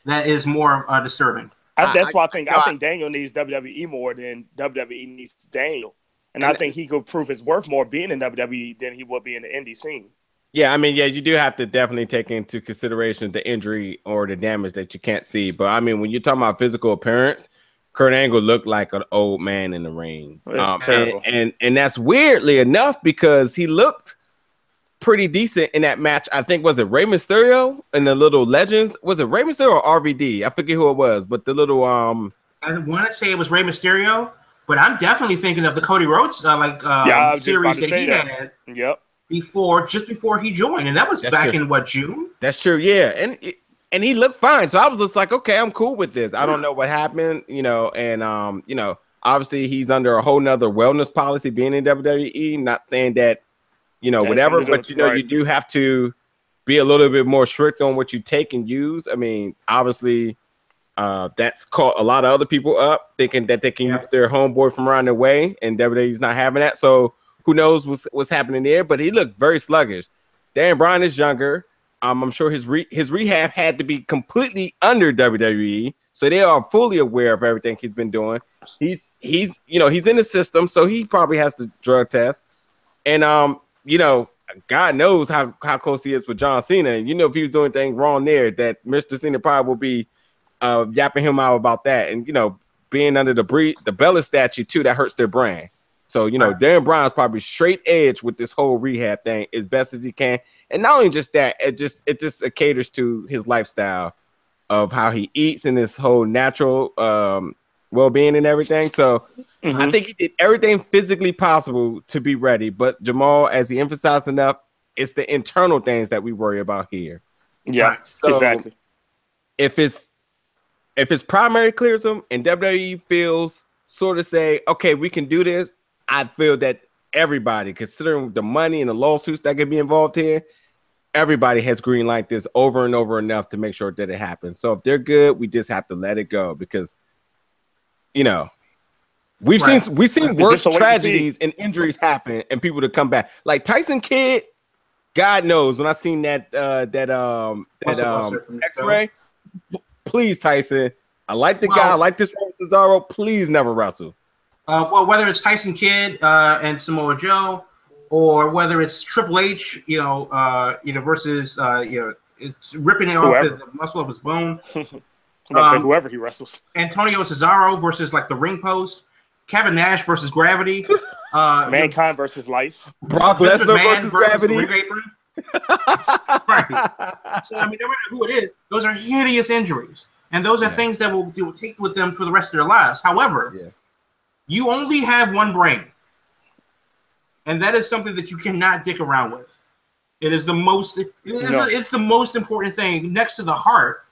that is more uh, disturbing. I, I- that's why I think I- I think Daniel needs WWE more than WWE needs Daniel, and I think he could prove his worth more being in WWE than he would be in the indie scene. Yeah, I mean, yeah, you do have to definitely take into consideration the injury or the damage that you can't see. But I mean, when you're talking about physical appearance, Kurt Angle looked like an old man in the ring. Um. And, and and that's weirdly enough because he looked pretty decent in that match. I think was it Rey Mysterio and the little legends? Was it Rey Mysterio or RVD? I forget who it was, but the little um I want to say it was Rey Mysterio, but I'm definitely thinking of the Cody Rhodes uh, like um, Yeah, I was just series that he that. had Yep. before, just before he joined, and that was That's back true. in what June. That's true, yeah, and and he looked fine. So I was just like, okay, I'm cool with this. I don't know what happened, you know, and um, you know, obviously he's under a whole nother wellness policy being in WWE. Not saying that, you know, Has whatever, something to do but you know, right. you do have to be a little bit more strict on what you take and use. I mean, obviously, uh, that's caught a lot of other people up thinking that they can Yeah. use their homeboy from around their way, and WWE's not having that. So who knows what's what's happening there? But he looked very sluggish. Dan Bryan is younger. Um, I'm sure his re- his rehab had to be completely under WWE, so they are fully aware of everything he's been doing. He's he's you know he's in the system, so he probably has to drug test, and um you know God knows how how close he is with John Cena. And you know if he was doing anything wrong there, that Mr. Cena probably will be uh yapping him out about that, and you know being under the bre- the Bella statue too, that hurts their brand. So you know, Right. Daniel Bryan's probably straight edge with this whole rehab thing as best as he can, and not only just that, it just it just it caters to his lifestyle of how he eats and his whole natural um well-being and everything. So I Mhm. think he did everything physically possible to be ready. But Jamal, as he emphasized enough, it's the internal things that we worry about here. Yeah. Right. So exactly. if it's if it's primary clears him and WWE feels sort of say, okay, we can do this, I feel that everybody, considering the money and the lawsuits that could be involved here, everybody has green light this over and over enough to make sure that it happens. So if they're good, we just have to let it go because you know we've Right. seen we've seen It's worse just a wait and see. tragedies and injuries happen and people to come back. Like Tyson Kidd, God knows when I seen that uh that um that um buster from the X-ray. Please, Tyson. I like the Well- guy. I like this Rey Cesaro. Please never wrestle. Uh, well, whether it's Tyson Kidd uh, and Samoa Joe, or whether it's Triple H, you know, uh, you know, versus uh, you know, it's ripping it off the, the muscle of his bone. I'm about say um, whoever he wrestles. Antonio Cesaro versus like the ring post. Kevin Nash versus Gravity. Uh, Mankind versus life. Brock Lesnar McMahon versus the Gravity. Ring Apron. right. So I mean, no matter who it is, those are hideous injuries, and those are Yeah. things that will, will take with them for the rest of their lives. However, Yeah. you only have one brain, and that is something that you cannot dick around with. It is the most. It is, No. it's the most important thing next to the heart,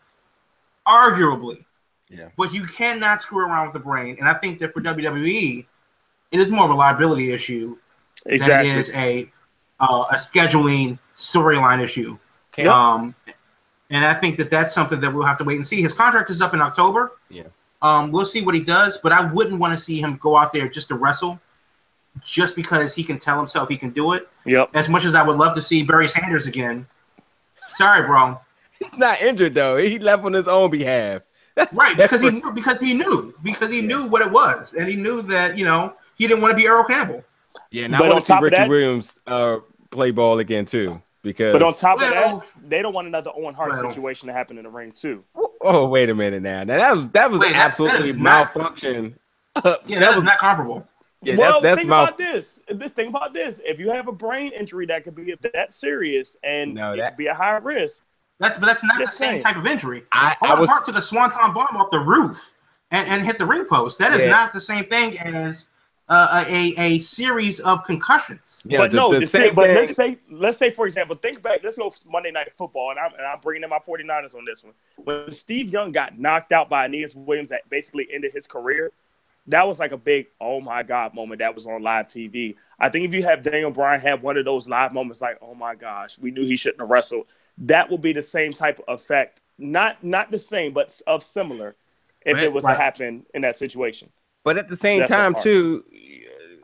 arguably. Yeah. But you cannot screw around with the brain, and I think that for WWE, it is more of a liability issue than Exactly. it is a uh, a scheduling storyline issue. Yep. Um, and I think that that's something that we'll have to wait and see. His contract is up in October. Yeah. Um, we'll see what he does, but I wouldn't want to see him go out there just to wrestle, just because he can tell himself he can do it. Yep. As much as I would love to see Barry Sanders again. Sorry, bro. He's not injured though. He left on his own behalf. That's Right, that's because he knew because he knew because he knew what it was, and he knew that you know he didn't want to be Earl Campbell. yeah. And I But want on to see top of Ricky that- Williams uh, play ball again too. Because But on top of that, they don't want another Owen Hart Well- situation to happen in the ring too. oh wait a minute now. Now that was that was Wait, an that's- that absolutely not- malfunction. Yeah, that that was was not comparable. Yeah, well, that's that's think my about this. This thing about this. If you have a brain injury that could be that serious and No, it could be a high risk, That's but that's not Just the same saying. type of injury. I, I Owen was Hart took a swanton bomb off the roof and, and hit the ring post. That is Yeah. not the same thing as uh, a a series of concussions. yeah, but the, no, the the same same but let's say let's say for example, think back. Let's go Monday Night Football, and I'm and I'm bringing in my 49ers on this one. When Steve Young got knocked out by Aeneas Williams, that basically ended his career. That was like a big oh my god moment that was on live TV. I think if you have Daniel Bryan have one of those live moments, like oh my gosh, we knew he shouldn't have wrestled. That will be the same type of effect, not not the same, but of similar, if Right, it was right. to happen in that situation. But at the same That's time, too,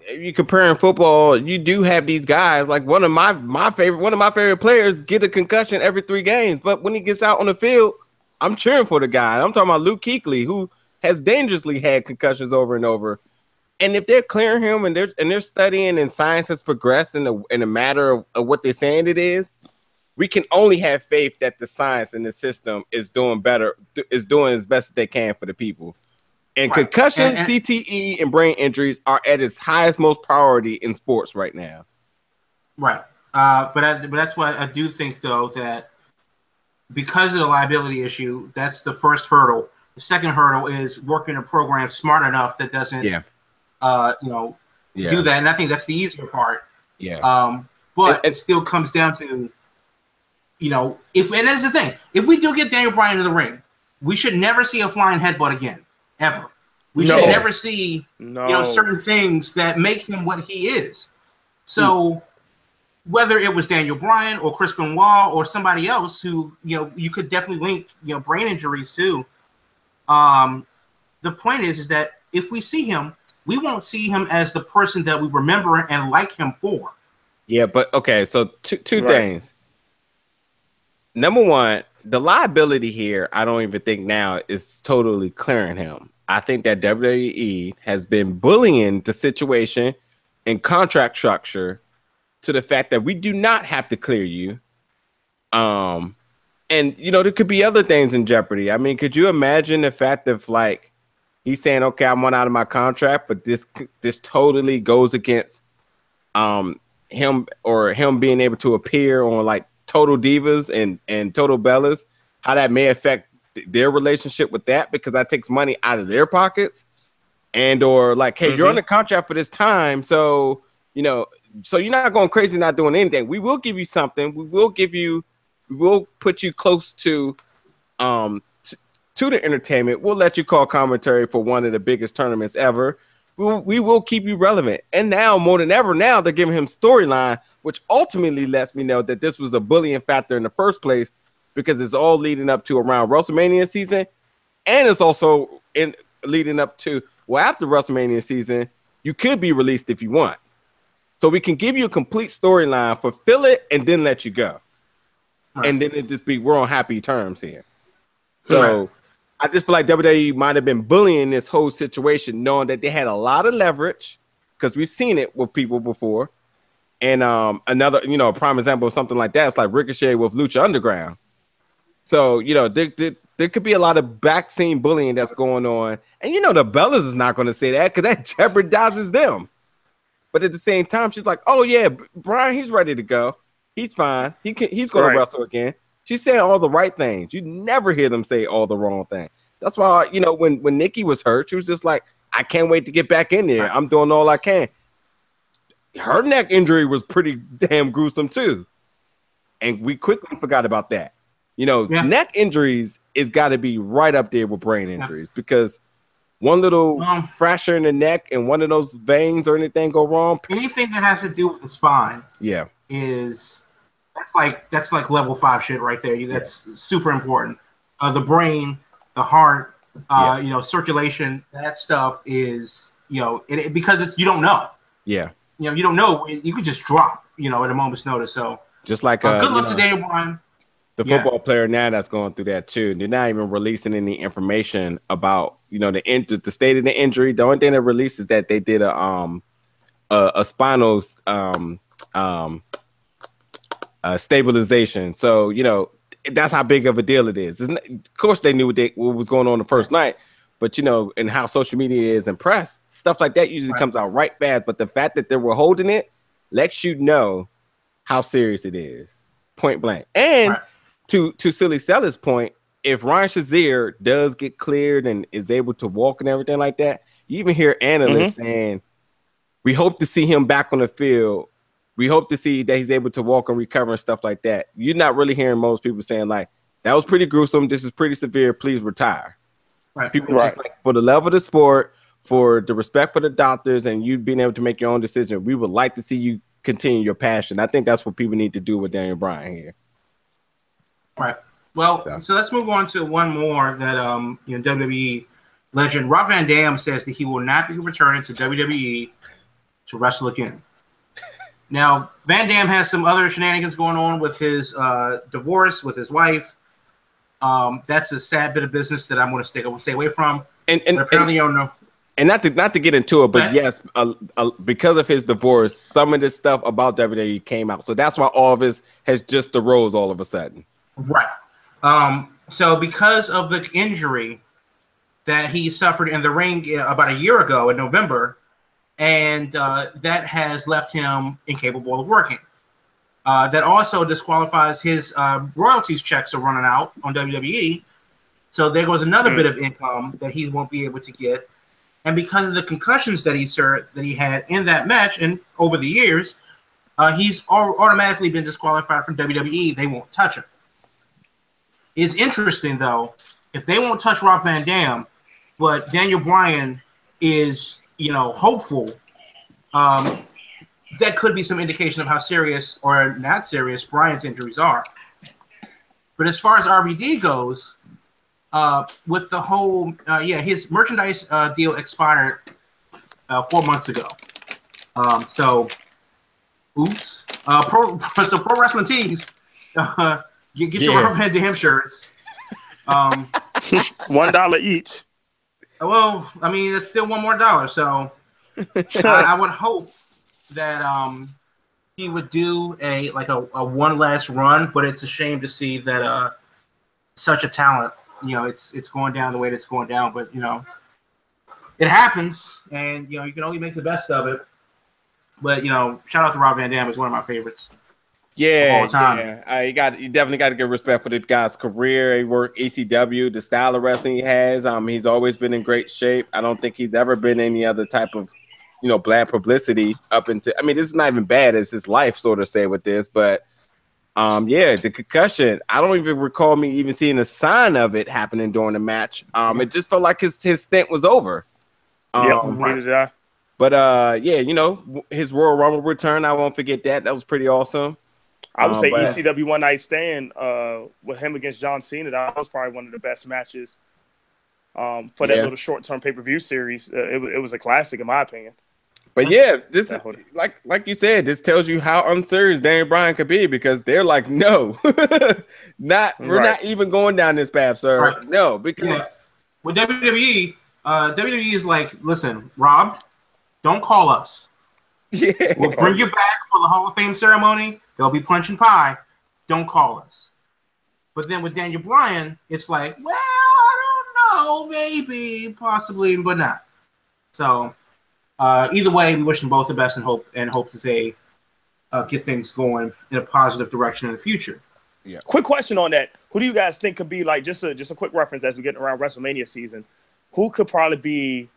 if you comparing football, you do have these guys. Like one of my my favorite, one of my favorite players get a concussion every three games. But when he gets out on the field, I'm cheering for the guy. I'm talking about Luke Kuechly, who has dangerously had concussions over and over. And if they're clearing him and they're and they're studying and science has progressed in the in a matter of, of what they're saying it is, we can only have faith that the science and the system is doing better, is doing as best as they can for the people. And Right. concussion, And- and- CTE, and brain injuries are at its highest, most priority in sports right now. Right. Uh, but I, but that's why I do think though that because of the liability issue, that's the first hurdle. The second hurdle is working a program smart enough that doesn't, Yeah. uh, you know, Yeah, do that. And I think that's the easier part. yeah, Um, but And- it still comes down to, you know, if and that's the thing. If we do get Daniel Bryan in the ring, we should never see a flying headbutt again, ever. We No. should never see No, you know certain things that make him what he is. So whether it was Daniel Bryan or Chris Benoit or somebody else who you know you could definitely link you know brain injuries to. Um, the point is is that if we see him, we won't see him as the person that we remember and like him for. yeah. But okay, so two two Right. things. Number one, the liability here, I don't even think now is totally clearing him. I think that WWE has been bullying the situation and contract structure to the fact that we do not have to clear you. Um, and you know, there could be other things in jeopardy. I mean, could you imagine the fact of like he's saying, "Okay, I'm one out of my contract," but this this totally goes against um him or him being able to appear on like Total Divas and and Total Bellas, how that may affect th- their relationship with that because that takes money out of their pockets, and or like, hey, you're on a contract for this time, so you know, so you're not going crazy, not doing anything. We will give you something. We will give you, we will put you close to, um, t- to the entertainment. We'll let you call commentary for one of the biggest tournaments ever. We will, we will keep you relevant. And now more than ever, now they're giving him storyline, which ultimately lets me know that this was a bullying factor in the first place because it's all leading up to around WrestleMania season, and it's also in leading up to well after WrestleMania season, you could be released if you want. So we can give you a complete storyline, fulfill it, and then let you go. Right. And then it just be we're on happy terms here. So Right. I just feel like WWE might have been bullying this whole situation, knowing that they had a lot of leverage, because we've seen it with people before. And um, another, you know, a prime example of something like that is like Ricochet with Lucha Underground. So you know, there, there, there could be a lot of back scene bullying that's going on, and you know, the Bellas is not going to say that because that jeopardizes them. But at the same time, she's like, "Oh yeah, Bryan, he's ready to go. He's fine. He can. He's going Right. to wrestle again." She's saying all the right things. You never hear them say all the wrong thing. That's why you know when when Nikki was hurt, she was just like, "I can't wait to get back in there. I'm doing all I can." Her neck injury was pretty damn gruesome too, and we quickly forgot about that. You know, Yeah. neck injuries is got to be right up there with brain injuries because one little Um, fracture in the neck and one of those veins or anything go wrong. anything that has to do with the spine Yeah, is that's like that's like level five shit right there. That's super important. Uh, the brain, the heart, uh, you know, circulation. That stuff is you know it, it- because it's you don't know. yeah. You know, you don't know. You could just drop. You know, at a moment's notice. So Just like uh, uh, good luck know, to Daniel Bryan. the Yeah. football player now that's going through that too. They're not even releasing any information about you know the in- the state of the injury. The only thing that released is that they did a um a, a spinal um um uh, stabilization. So you know that's how big of a deal it is. It- Of course, they knew what, they, what was going on the first night, But you know, and how social media is and press stuff like that usually Right. comes out right fast. But the fact that they were holding it lets you know how serious it is, point blank. And Right. to to silly seller's point, if Ryan Shazier does get cleared and is able to walk and everything like that, you even hear analysts saying, "We hope to see him back on the field. We hope to see that he's able to walk and recover and stuff like that." You're not really hearing most people saying like, "That was pretty gruesome. This is pretty severe. Please retire." Right. People just like for the level of the sport, for the respect for the doctors, and you being able to make your own decision. We would like to see you continue your passion. I think that's what people need to do with Daniel Bryan here. Right. Well, So. so let's move on to one more that um you know WWE legend Rob Van Dam says that he will not be returning to WWE to wrestle again. Now, Van Dam has some other shenanigans going on with his uh, divorce with his wife. Um, that's a sad bit of business that I'm going to stay, stay away from. And and, But and, apparently, you don't know. and not to not to get into it, but But- yes, uh, uh, because of his divorce, some of this stuff about WWE came out. So that's why all of this has just arose all of a sudden. Right. Um, so because of the injury that he suffered in the ring uh, about a year ago in November, and uh, that has left him incapable of working. Uh, that also disqualifies his uh, royalties checks are running out on WWE. So there goes another bit of income that he won't be able to get. And because of the concussions that he served, that he had in that match and over the years, uh, he's au- automatically been disqualified from WWE. They won't touch him. It's interesting though, if they won't touch Rob Van Dam, but Daniel Bryan is, you know, hopeful. Um, that could be some indication of how serious or not serious Bryan's injuries are. But as far as RVD goes, uh, with the whole, uh, yeah, his merchandise uh, deal expired uh, four months ago. Um, so, oops. Uh, pro, so pro wrestling tees, uh, get, get your Yeah. Rob Van Dam shirts. Um, One dollar each. Well, I mean, it's still one more dollar, so I, I would hope that um he would do a like a, a one last run, but it's a shame to see that uh such a talent, you know, it's it's going down the way that it's going down. But you know, it happens, and you know, you can only make the best of it. But you know, shout out to Rob Van Dam is one of my favorites. Yeah, all time. yeah. Uh, you got you definitely got to give respect for the guy's career. He worked ECW, the style of wrestling he has. Um, he's always been in great shape. I don't think he's ever been any other type of, you know, bad publicity up until. I mean, this is not even bad as his life sort of say with this, but um, yeah, the concussion. I don't even recall me even seeing a sign of it happening during the match. Um, it just felt like his his stint was over. Um, did I. But uh, yeah, you know, his Royal Rumble return. I won't forget that. That was pretty awesome. I would Um, say but- ECW One Night Stand uh, with him against John Cena. That was probably one of the best matches um, for that Yeah. little short term pay per view series. Uh, it, it was a classic in my opinion. But yeah, this is like like you said, this tells you how unserious Daniel Bryan could be because they're like, no, not we're Right. not even going down this path, sir. Right. No, because Yeah. With WWE, uh, WWE is like, listen, Rob, don't call us. yeah, We'll bring you back for the Hall of Fame ceremony. There'll be punch and pie. Don't call us. But then with Daniel Bryan, it's like, well, I don't know, maybe, possibly, but not. So uh, either way, we wish them both the best and hope and hope that they uh, get things going in a positive direction in the future. Yeah. Quick question on that: Who do you guys think could be like just a just a quick reference as we get around WrestleMania season? Who could probably be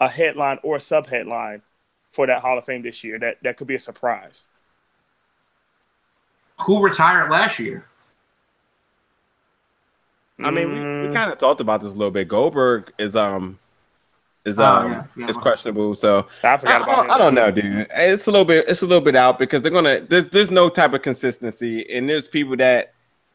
a headline or a sub headline for that Hall of Fame this year? That that could be a surprise. Who retired last year? I mean, we, Mm. we kind of talked about this a little bit. Goldberg is um is Oh, um yeah, yeah. is questionable, so I I, forgot I about don't, him. I don't know, dude. It's a little bit. It's a little bit out because they're gonna. There's there's no type of consistency, and there's people that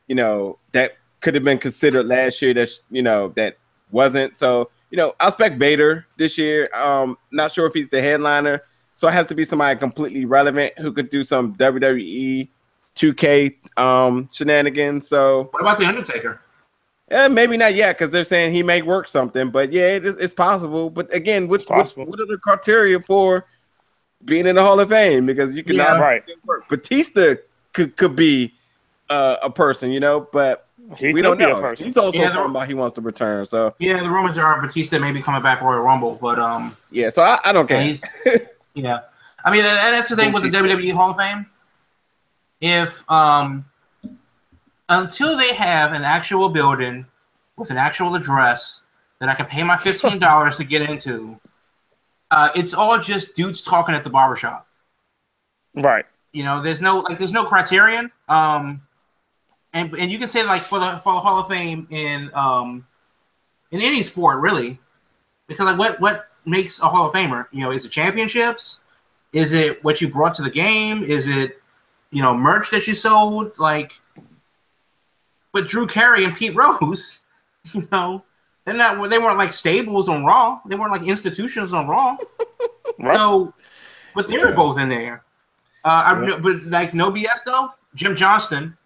you know that could have been considered last year that you know that wasn't. So you know, I expect Vader this year. Um, not sure if he's the headliner, so it has to be somebody completely relevant who could do some WWE 2K um shenanigans. So What about the Undertaker? yeah, maybe not yet because they're saying he may work something, but yeah, it is, it's possible. But again, what, It's possible. what what are the criteria for being in the Hall of Fame? Because you cannot Yeah. Right. work. Batista could could be uh, a person, you know, but He we don't be a know. person. He's also Yeah, talking about he wants to return. So Yeah, the rumors are Batista may be coming back Royal Rumble, but um, yeah, so I, I don't care. and he's yeah. I mean, and and that's the thing with the WWE Hall of Fame. If um, until they have an actual building with an actual address that I can pay my fifteen dollars to get into, uh, it's all just dudes talking at the barbershop. Right. You know, there's no like there's no criterion. Um and and you can say like for the for the Hall of Fame in um in any sport really. Because like what what makes a Hall of Famer? You know, is it championships? Is it what you brought to the game? Is it you know merch that you sold? Like with Drew Carey and Pete Rose, you know, they're not they weren't like stables on Raw. They weren't like institutions on Raw. Right. So, but they were both in there. Uh, I, but like no BS though. Jim Johnston.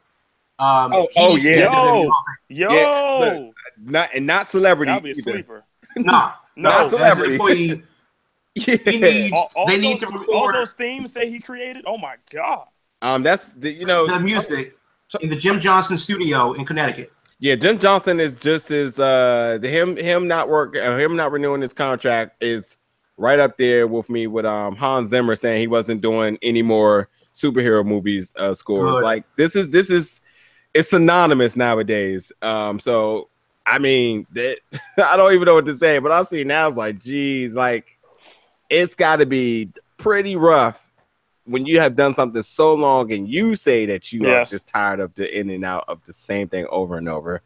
Um, Oh, oh, yeah. get the WWE Yo. Yo. Yeah, not and not celebrity. That'd be a sleeper. Nah, No. no, Not celebrity. employee, Yeah. he needs. All, all they need those, to all those themes that he created. Oh my god. Um, that's the you know the music in the Jim Johnston studio in Connecticut. Yeah, Jim Johnston is just as uh the him him not work uh, him not renewing his contract is right up there with me with um Hans Zimmer saying he wasn't doing any more superhero movies uh scores. Good. Like this is this is it's synonymous nowadays. Um so I mean that I don't even know what to say, but I see now it's like geez, like it's gotta be pretty rough when you have done something so long and you say that you Yes. are just tired of the in and out of the same thing over and over.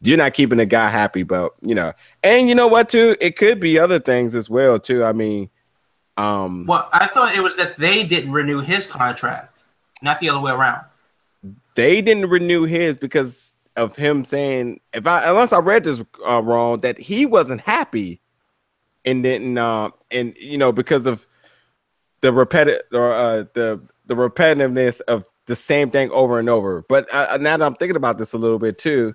You're not keeping the guy happy, but you know, and you know what too? It could be other things as well too. I mean, um, Well, I thought it was that they didn't renew his contract, not the other way around. they didn't renew his because of him saying, if I unless I read this uh, wrong, that he wasn't happy, and didn't, uh, and you know, because of the repetitive or uh, the the repetitiveness of the same thing over and over. But uh, now that I'm thinking about this a little bit too,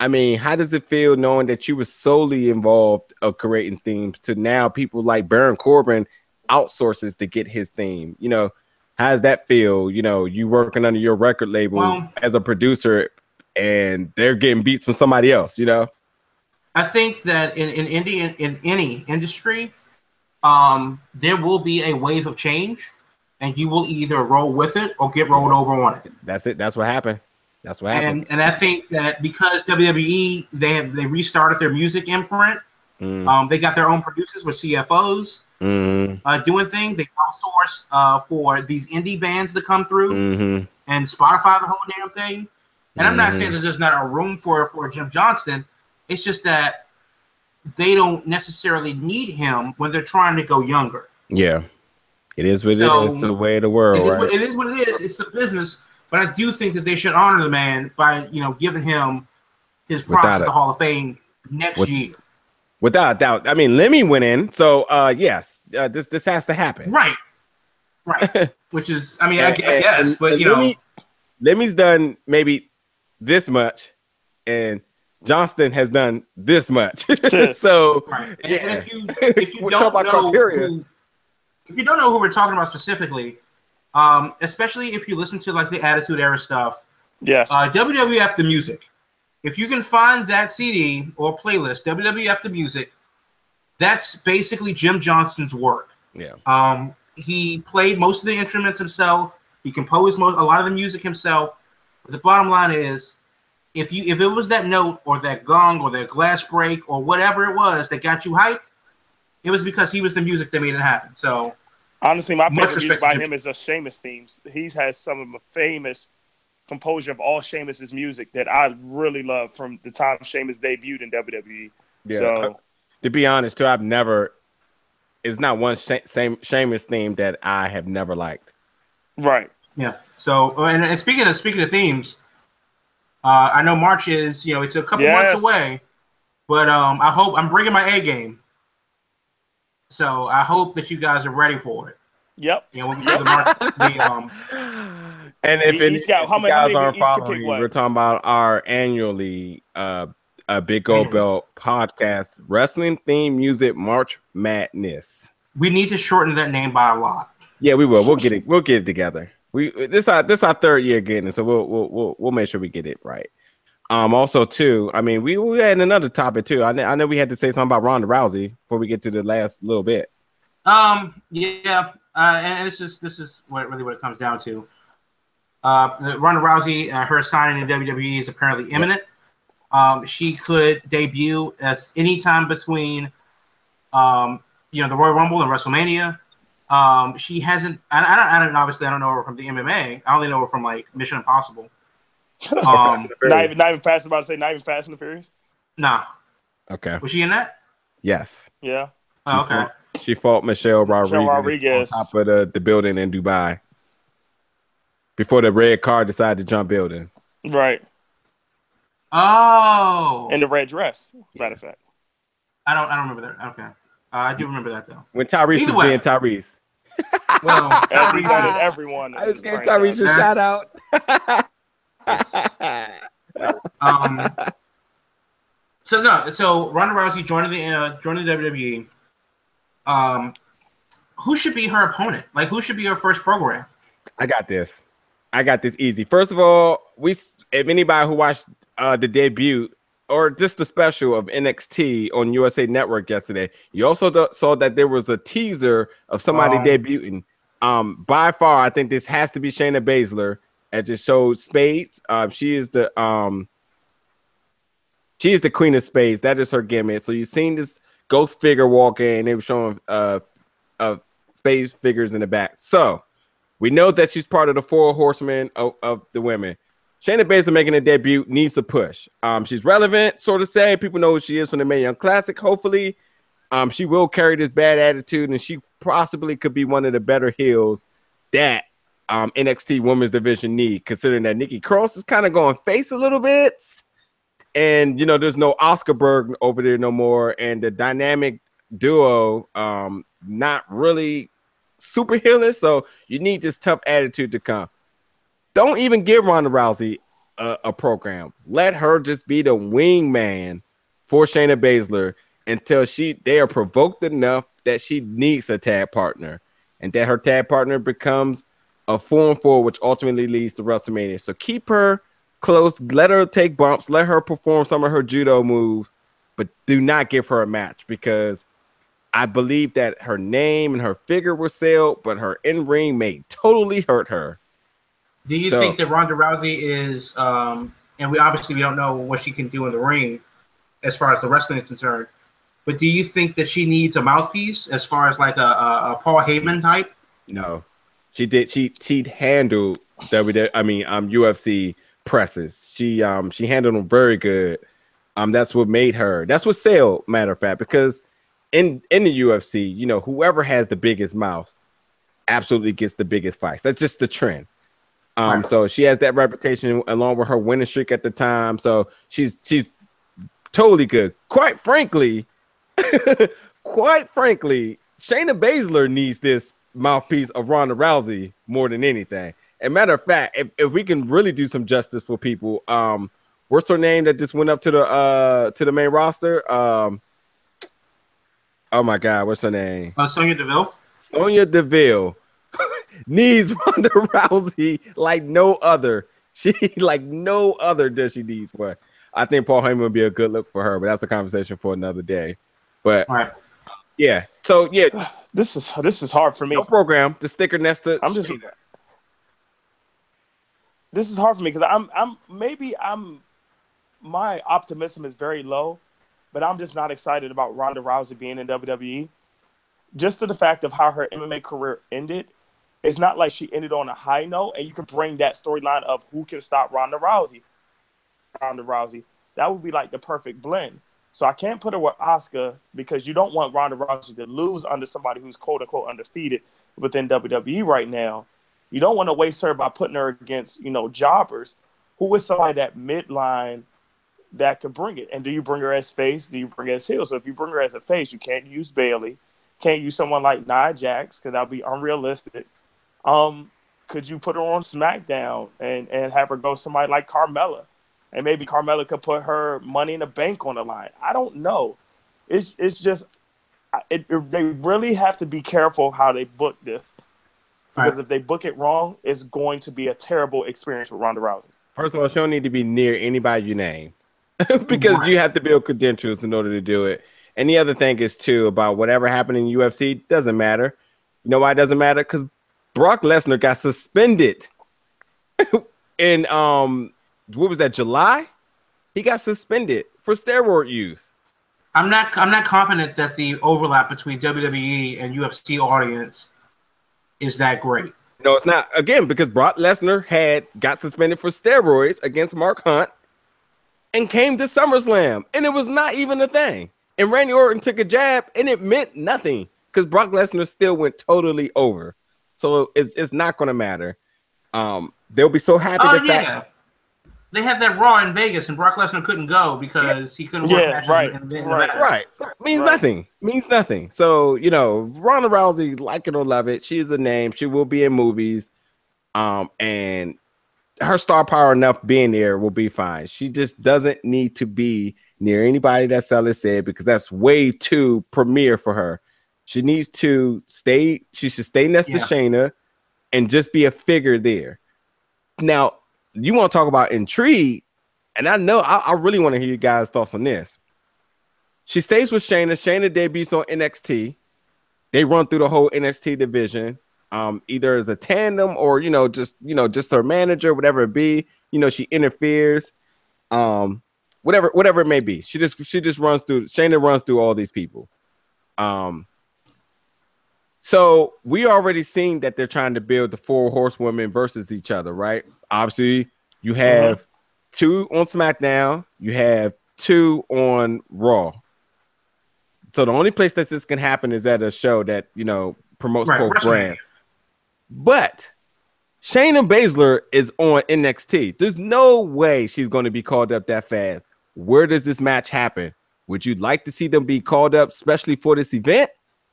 I mean, how does it feel knowing that you were solely involved of creating themes to now people like Baron Corbin outsources to get his theme? You know, how does that feel? You know, you working under your record label Well- as a producer and they're getting beats from somebody else, you know? I think that in in, Indi- in, in any industry, um, there will be a wave of change, and you will either roll with it or get rolled over on it. That's it. That's what happened. That's what happened. And and I think that because WWE they have they restarted their music imprint, Mm, um, they got their own producers with CFOs mm, uh, doing things. They outsource uh, for these indie bands to come through mhm. and Spotify the whole damn thing. And I'm not Mhm. saying that there's not a room for for Jim Johnston. It's just that they don't necessarily need him when they're trying to go younger. Yeah. It is what So, it is. It's the way of the world, it, is right? what, it is what it is. It's the business. But I do think that they should honor the man by you know giving him his props at the Hall of Fame next With- year. Without a doubt. I mean, Lemmy went in, so uh yes, uh, this this has to happen. Right. Right. Which is, I mean, I, I And- guess, and- but and you know, Lemmy, Lemmy's done maybe this much, and Johnston has done this much. so right. And, yeah. and if you if you don't know who, if you don't know who we're talking about specifically, um, especially if you listen to like the Attitude Era stuff, Yes. uh, WWF the music. If you can find that CD or playlist, WWF the music, that's basically Jim Johnston's work. yeah, Um, he played most of the instruments himself. He composed most, a lot of the music himself. But the bottom line is, if you if it was that note or that gong or that glass break or whatever it was that got you hyped, it was because he was the music that made it happen. So Honestly, my favorite music by him is the Sheamus themes. He's has some of the famous composure of all Sheamus's music that I really love from the time Sheamus debuted in WWE. yeah. So to be honest, too, I've never. It's not one sh- same Sheamus theme that I have never liked. right. yeah. So and, and speaking of speaking of themes, uh, I know March is you know it's a couple Yes. months away, but um, I hope I'm bringing my A game. So I hope that you guys are ready for it. Yep. You know, we do the, March, the um, And if, He- it, he's got- if how you many- how guys aren't each following, we're talking about our annually uh, a Big Gold Mhm. Belt podcast, wrestling theme music March Madness. we need to shorten that name by a lot. Yeah, we will. We'll get it. We'll get it together. We this our this our third year getting it, so we'll we'll we'll, we'll make sure we get it right. Um, also too, I mean, we we had another topic too. I know, I know we had to say something about Ronda Rousey before we get to the last little bit. Um, yeah, uh, and, this is this is what really what it comes down to. Uh, Ronda Rousey, uh, her signing in WWE is apparently imminent. Um, she could debut as any time between, um, you know, the Royal Rumble and WrestleMania. Um, she hasn't. I, I don't. I don't. Obviously, I don't know her from the MMA. I only know her from like Mission Impossible. Um, Not even, not even fast about to say, not even Fast and the Furious. nah, Okay. was she in that? Yes. Yeah. Oh, okay. She fought Michelle Rodriguez, Rodriguez. on top of the, the building in Dubai before the red car decided to jump buildings. Right. Oh, In the red dress, matter of fact. I don't. I don't remember that. Okay, uh, I do remember that though. When Tyrese Either was way. being Tyrese. Well, Everybody, Tyrese- everyone. I just gave Tyrese a shout out. Um, so no, so Ronda Rousey joining the uh, joining the WWE. Um, who should be her opponent? Like, who should be her first program? I got this. I got this easy. First of all, we if anybody who watched uh, the debut or just the special of NXT on USA Network yesterday, you also th- saw that there was a teaser of somebody Oh. debuting. Um, by far, I think this has to be Shayna Baszler. It just showed Spades. Um, she is the um, she is the queen of spades. That is her gimmick. So you've seen this ghost figure walk in. They were showing uh, uh, spades figures in the back. So we know that she's part of the four horsemen of, of the women. Shayna Baszler making a debut needs a push. Um, she's relevant, sort of say. People know who she is from the Mae Young Classic. Hopefully, um, she will carry this bad attitude, and she possibly could be one of the better heels that um, NXT Women's Division need, considering that Nikki Cross is kind of going face a little bit, and you know there's no Oscar Berg over there no more, and the dynamic duo um, not really super healer. So you need this tough attitude to come. Don't even give Ronda Rousey a, a program. Let her just be the wingman for Shayna Baszler until she they are provoked enough that she needs a tag partner, and that her tag partner becomes a four and four, which ultimately leads to WrestleMania. So keep her close. Let her take bumps. Let her perform some of her judo moves, but do not give her a match because I believe that her name and her figure were sold, but her in ring may totally hurt her. Do you So- think that Ronda Rousey is, um, and we obviously we don't know what she can do in the ring as far as the wrestling is concerned, but do you think that she needs a mouthpiece as far as like a, a, a Paul Heyman type? No, she did. She she handled WWE. I mean, um, UFC presses. She um she handled them very good. Um, that's what made her. That's what sale. Matter of fact, because in in the UFC, you know, whoever has the biggest mouth absolutely gets the biggest fights. That's just the trend. Um, so she has that reputation along with her winning streak at the time. So she's she's totally good. Quite frankly, quite frankly, Shayna Baszler needs this mouthpiece of Ronda Rousey more than anything. And matter of fact, if, if we can really do some justice for people, um, what's her name that just went up to the uh to the main roster? Um, oh my god, what's her name? Uh, Sonya Deville. Sonya Deville needs Ronda Rousey like no other. She like no other does she needs one. I think Paul Heyman would be a good look for her, but that's a conversation for another day. But right. yeah, so yeah, This is this is hard for me. no program. The sticker Nesta. I'm just this is hard for me because I'm I'm maybe I'm my optimism is very low, but I'm just not excited about Ronda Rousey being in WWE. Just to the fact of how her MMA career ended, it's not like she ended on a high note, and you can bring that storyline of who can stop Ronda Rousey. Ronda Rousey, that would be like the perfect blend. So I can't put her with Asuka because you don't want Ronda Rousey to lose under somebody who's quote unquote undefeated within WWE right now. You don't want to waste her by putting her against, you know, jobbers. Who is somebody that midline that could bring it? And do you bring her as face? Do you bring her as heel? So if you bring her as a face, you can't use Bayley. Can't use someone like Nia Jax because that'll be unrealistic. Um, could you put her on SmackDown and, and have her go somebody like Carmella? And maybe Carmella could put her money in the bank on the line. I don't know. It's it's just it, it- they really have to be careful how they book this Because Right. if they book it wrong, it's going to be a terrible experience with Ronda Rousey. First of all, she don't need to be near anybody you name because Right. you have to build credentials in order to do it. And the other thing is too about whatever happened in UFC doesn't matter. You know why it doesn't matter? Because Brock Lesnar got suspended in um what was that July? He got suspended for steroid use. I'm not. I'm not confident that the overlap between WWE and UFC audience is that great. No, it's not. Again, because Brock Lesnar had got suspended for steroids against Mark Hunt and came to SummerSlam, and it was not even a thing. And Randy Orton took a jab, and it meant nothing because Brock Lesnar still went totally over. So it's, it's not going to matter. Um, they'll be so happy Oh that yeah, that they had that Raw in Vegas, and Brock Lesnar couldn't go because he couldn't work Yeah, matches right, in, in right. Right. So means Right. nothing. Means nothing. So, you know, Ronda Rousey, like it or love it, she's a name. She will be in movies. Um, and her star power enough being there will be fine. She just doesn't need to be near anybody that Sally said because that's way too premier for her. She needs to stay, she should stay next Yeah. to Shayna and just be a figure there. Now, you want to talk about intrigue, and I know I, I really want to hear you guys' thoughts on this. She stays with Shayna. Shayna debuts on NXT. They run through the whole NXT division, um, either as a tandem or you know, just you know, just her manager, whatever it be. You know, she interferes, um, whatever, whatever it may be. She just she just runs through. Shayna runs through all these people. Um, so we already seen that they're trying to build the four horsewomen versus each other, right? Obviously, you uh-huh. have two on SmackDown, you have two on Raw. So the only place that this can happen is at a show that you know promotes Right, both brands. But Shayna Baszler is on NXT. There's no way she's going to be called up that fast. Where does this match happen? Would you like to see them be called up, especially for this event,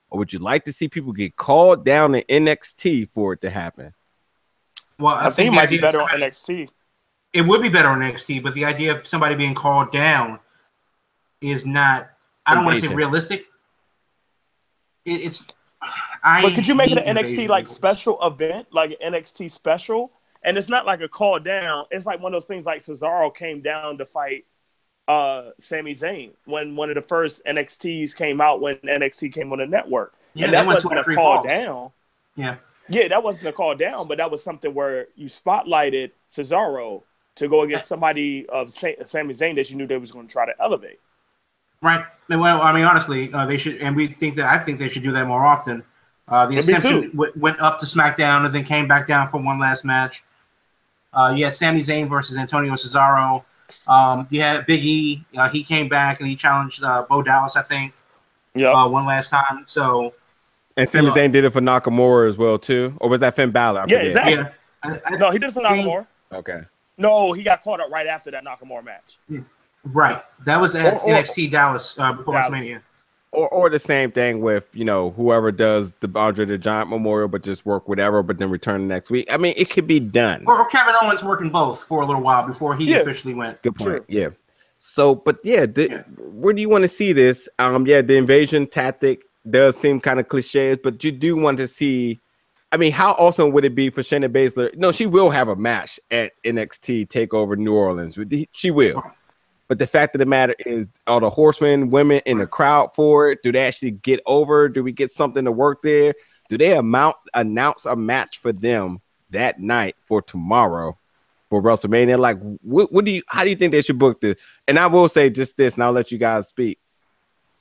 or would you like to see people get called down to NXT for it to happen? Well, I, think it the might be better on NXT. It would be better on NXT, but the idea of somebody being called down is not. I don't want to say realistic. It, it's. I But could you make it an NXT like rules. special event, like an NXT special? And it's not like a call down. It's like one of those things like Cesaro came down to fight uh Sami Zayn when one of the first NXTs came out when NXT came on the network. Yeah, and that wasn't a call falls. down. Yeah, Yeah, that wasn't a call down, but that was something where you spotlighted Cesaro to go against somebody of Sa- Sami Zayn that you knew they was going to try to elevate. right. Well, I mean, honestly, uh, they should, and we think that I think they should do that more often. Uh, the Ascension w- went up to SmackDown and then came back down for one last match. Uh, you had Sami Zayn versus Antonio Cesaro. Um, you had Big E. Uh, he came back and he challenged uh, Bo Dallas, I think, Yeah. uh, one last time. So And Sami Yeah. Zayn did it for Nakamura as well too, or was that Finn Balor? I Yeah, forget. exactly. yeah, I, I, no, he did it for Zayn- Nakamura. Okay. No, he got caught up right after that Nakamura match. right. That was at Or- or- NXT Dallas uh, before Dallas. WrestleMania. Or, or the same thing with you know whoever does the Andre the Giant Memorial, but just work whatever, but then return the next week. I mean, it could be done. Or, or Kevin Owens working both for a little while before he Yeah. officially went. Good point. True. Yeah. So, but yeah, the, Yeah. where do you want to see this? Um, yeah, the invasion tactic does seem kind of cliches, but you do want to see. I mean, how awesome would it be for Shayna Baszler? No, she will have a match at NXT Takeover New Orleans. She will. But the fact of the matter is, are the horsemen, women in the crowd for it? Do they actually get over? Do we get something to work there? Do they amount announce a match for them that night for tomorrow for WrestleMania? Like, what, what do you? How do you think they should book this? And I will say just this, and I'll let you guys speak.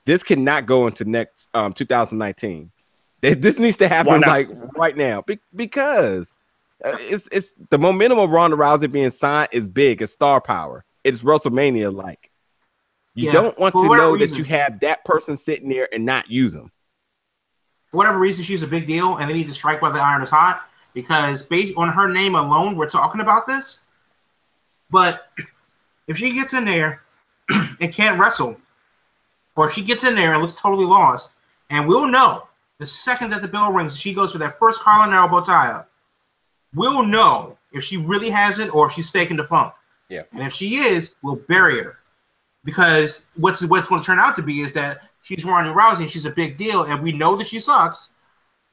This cannot go into next um 2019. This needs to happen like right now be- because uh, it's it's the momentum of Ronda Rousey being signed is big. It's star power. It's WrestleMania like. You Yeah, don't want to know that you have that person sitting there and not use them. For whatever reason, she's a big deal, and they need to strike while the iron is hot because based on her name alone, we're talking about this. But if she gets in there and can't wrestle, or if she gets in there and looks totally lost, and we'll know the second that the bell rings, she goes for that first and elbow tie up. We'll know if she really has it or if she's faking the funk. Yeah. And if she is, we'll bury her because what's what's going to turn out to be is that she's Ronda Rousey and she's a big deal, and we know that she sucks,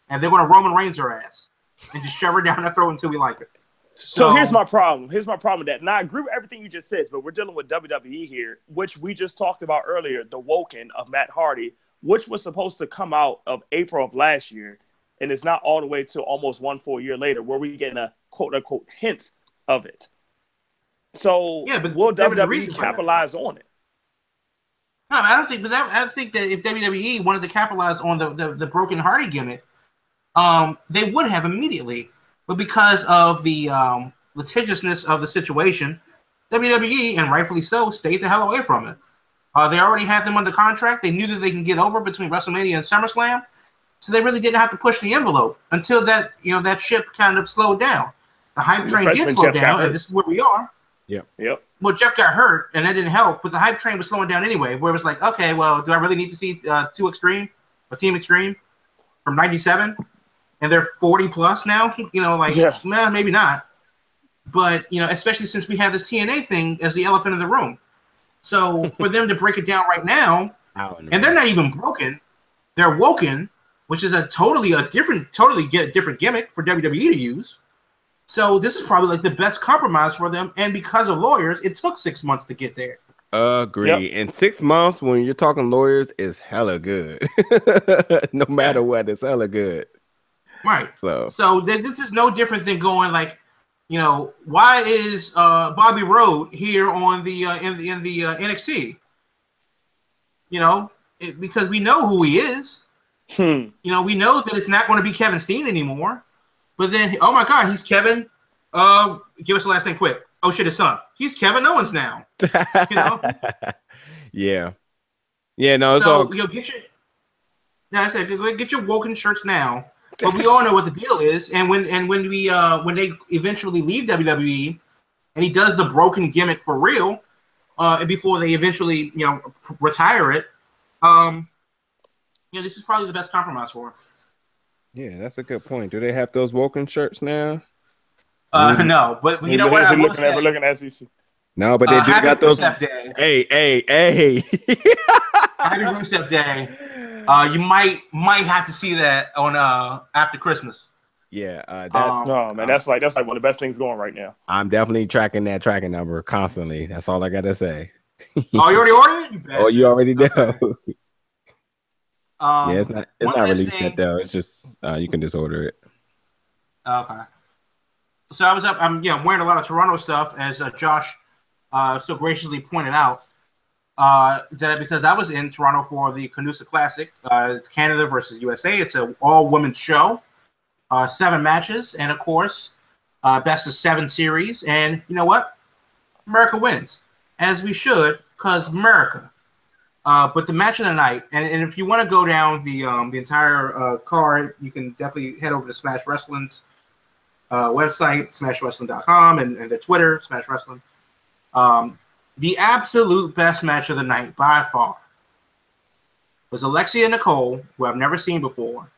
and they're going to Roman Reigns her ass. and just shove her down our throat until we like it. So, So- here's my problem. Here's my problem with that. Now I agree with everything you just said, but we're dealing with WWE here, which we just talked about earlier, the Woken of Matt Hardy, which was supposed to come out of April of last year, and it's not all the way to almost one full year later, where we're getting a quote unquote hint of it. So Yeah, but will there was a WWE reason for that. capitalize on it? No, I don't think. But that, I think that if WWE wanted to capitalize on the, the the broken hearted gimmick, um, they would have immediately. But because of the um, litigiousness of the situation, WWE and rightfully so stayed the hell away from it. Uh, they already had them under contract. They knew that they can get over between WrestleMania and SummerSlam, so they really didn't have to push the envelope until that you know that ship kind of slowed down. The hype train did slow down, and this is where we are Yep. Yep. Well, Jeff got hurt, and that didn't help. But the hype train was slowing down anyway. Where it was like, okay, well, do I really need to see uh, two extreme, a team extreme from '97, and they're 40 plus now? You know, like, Yeah. nah, maybe not. But you know, especially since we have this TNA thing as the elephant in the room. So for them to break it down right now, and they're not even broken, they're woken, which is a totally a different, totally get different gimmick for WWE to use. So this is probably like the best compromise for them, and because of lawyers, it took six months to get there. Agree. and six months, when you're talking lawyers, is hella good. no matter what, it's hella good. Right. So So th- this is no different than going like, you know, why is uh, Bobby Roode here on the uh, in the in the uh, NXT? You know, it, because we know who he is. Hmm. You know, we know that it's not going to be Kevin Steen anymore. But then, oh my God, he's Kevin. Uh, give us the last name quick. Oh shit, his son. He's Kevin Owens now. You know. yeah, yeah. No, it's so all you know, get your. Yeah, I said get your woken shirts now. But we all know what the deal is, and when and when we uh when they eventually leave WWE, and he does the broken gimmick for real, uh, and before they eventually you know retire it, um, you know this is probably the best compromise for him. Yeah. That's a good point. Do they have those Woken shirts now? Uh, no, but you know We're what I will looking at, we're looking at SEC. No, but they Uh, do happy got those. Rusev Day. Hey, hey, hey. Happy Rusev Day. Uh, you might might have to see that on uh after Christmas. yeah, uh, that Um, No, man, that's like that's like one of the best things going right now. I'm definitely tracking that tracking number constantly. That's all I gotta say. oh, you already ordered it? You Oh, you already know. Okay. Um, yeah, it's not it's not released thing- yet though. It's just uh, you can just order it. Okay. So I was up. I'm yeah, I'm wearing a lot of Toronto stuff, as uh, Josh uh, so graciously pointed out. Uh, that because I was in Toronto for the Canusa Classic. Uh, it's Canada versus USA. It's a all women show. Uh, seven matches, and of course, uh, best of seven series. And you know what? America wins, as we should, because America. Uh, but the match of the night, and, and if you want to go down the um, the entire uh, card, you can definitely head over to Smash Wrestling's uh, website, smashwrestling.com, and, and their Twitter, Smash Wrestling. Um, the absolute best match of the night by far was Alexia Nicole, who I've never seen before,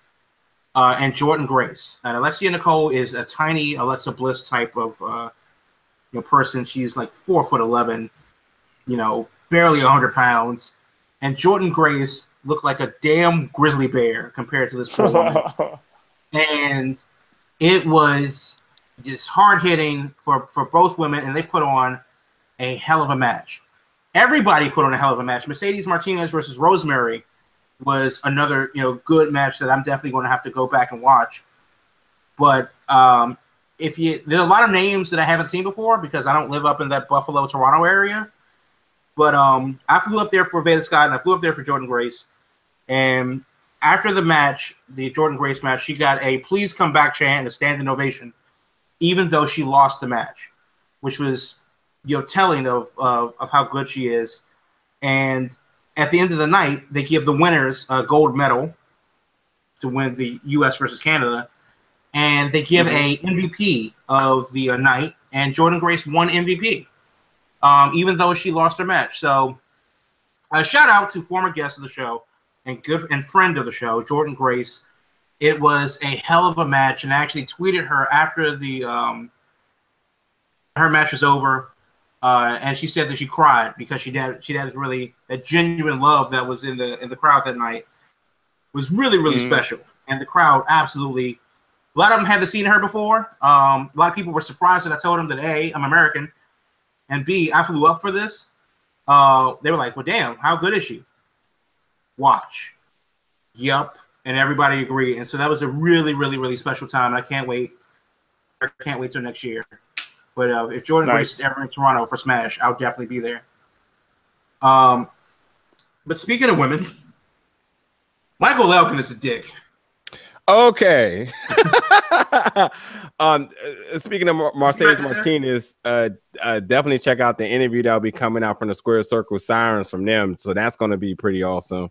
uh, and Jordynne Grace. And Alexia Nicole is a tiny Alexa Bliss type of uh, you know, person. She's like four foot eleven, you know, barely hundred pounds. And Jordynne Grace looked like a damn grizzly bear compared to this poor woman. and it was just hard hitting for, for both women, and they put on a hell of a match. Everybody put on a hell of a match. Mercedes Martinez versus Rosemary was another you know good match that I'm definitely going to have to go back and watch. But um, if you there's a lot of names that I haven't seen before because I don't live up in that Buffalo Toronto area. But um, I flew up there for Veda Scott and I flew up there for Jordynne Grace. And after the match, the Jordynne Grace match, she got a please come back chant and a standing ovation, even though she lost the match, which was you know telling of of, of how good she is. And at the end of the night, they give the winners a gold medal to win the U.S. versus Canada, and they give a MVP of the uh, night, and Jordynne Grace won MVP, um, even though she lost her match. So, a shout out to former guest of the show and good and friend of the show, Jordynne Grace. It was a hell of a match, and I actually tweeted her after the um, her match was over, uh, and she said that she cried because she had she had really that genuine love that was in the in the crowd that night was really really Mhm. special, and the crowd absolutely A lot of them haven't seen her before. Um, a lot of people were surprised that I told them that A, I'm American, and B, I flew up for this. Uh, they were like, "Well, damn, how good is she?" Watch. Yup, and everybody agreed, and so that was a really, really, really special time. I can't wait. I can't wait till next year. But uh, if Jordan Nice. Grace is ever in Toronto for Smash, I'll definitely be there. Um, but speaking of women, Michael Elgin is a dick. Okay. um, uh, speaking of Mar- Mercedes Martinez, uh, uh, definitely check out the interview that'll be coming out from the Square Circle Sirens from them. So that's going to be pretty awesome.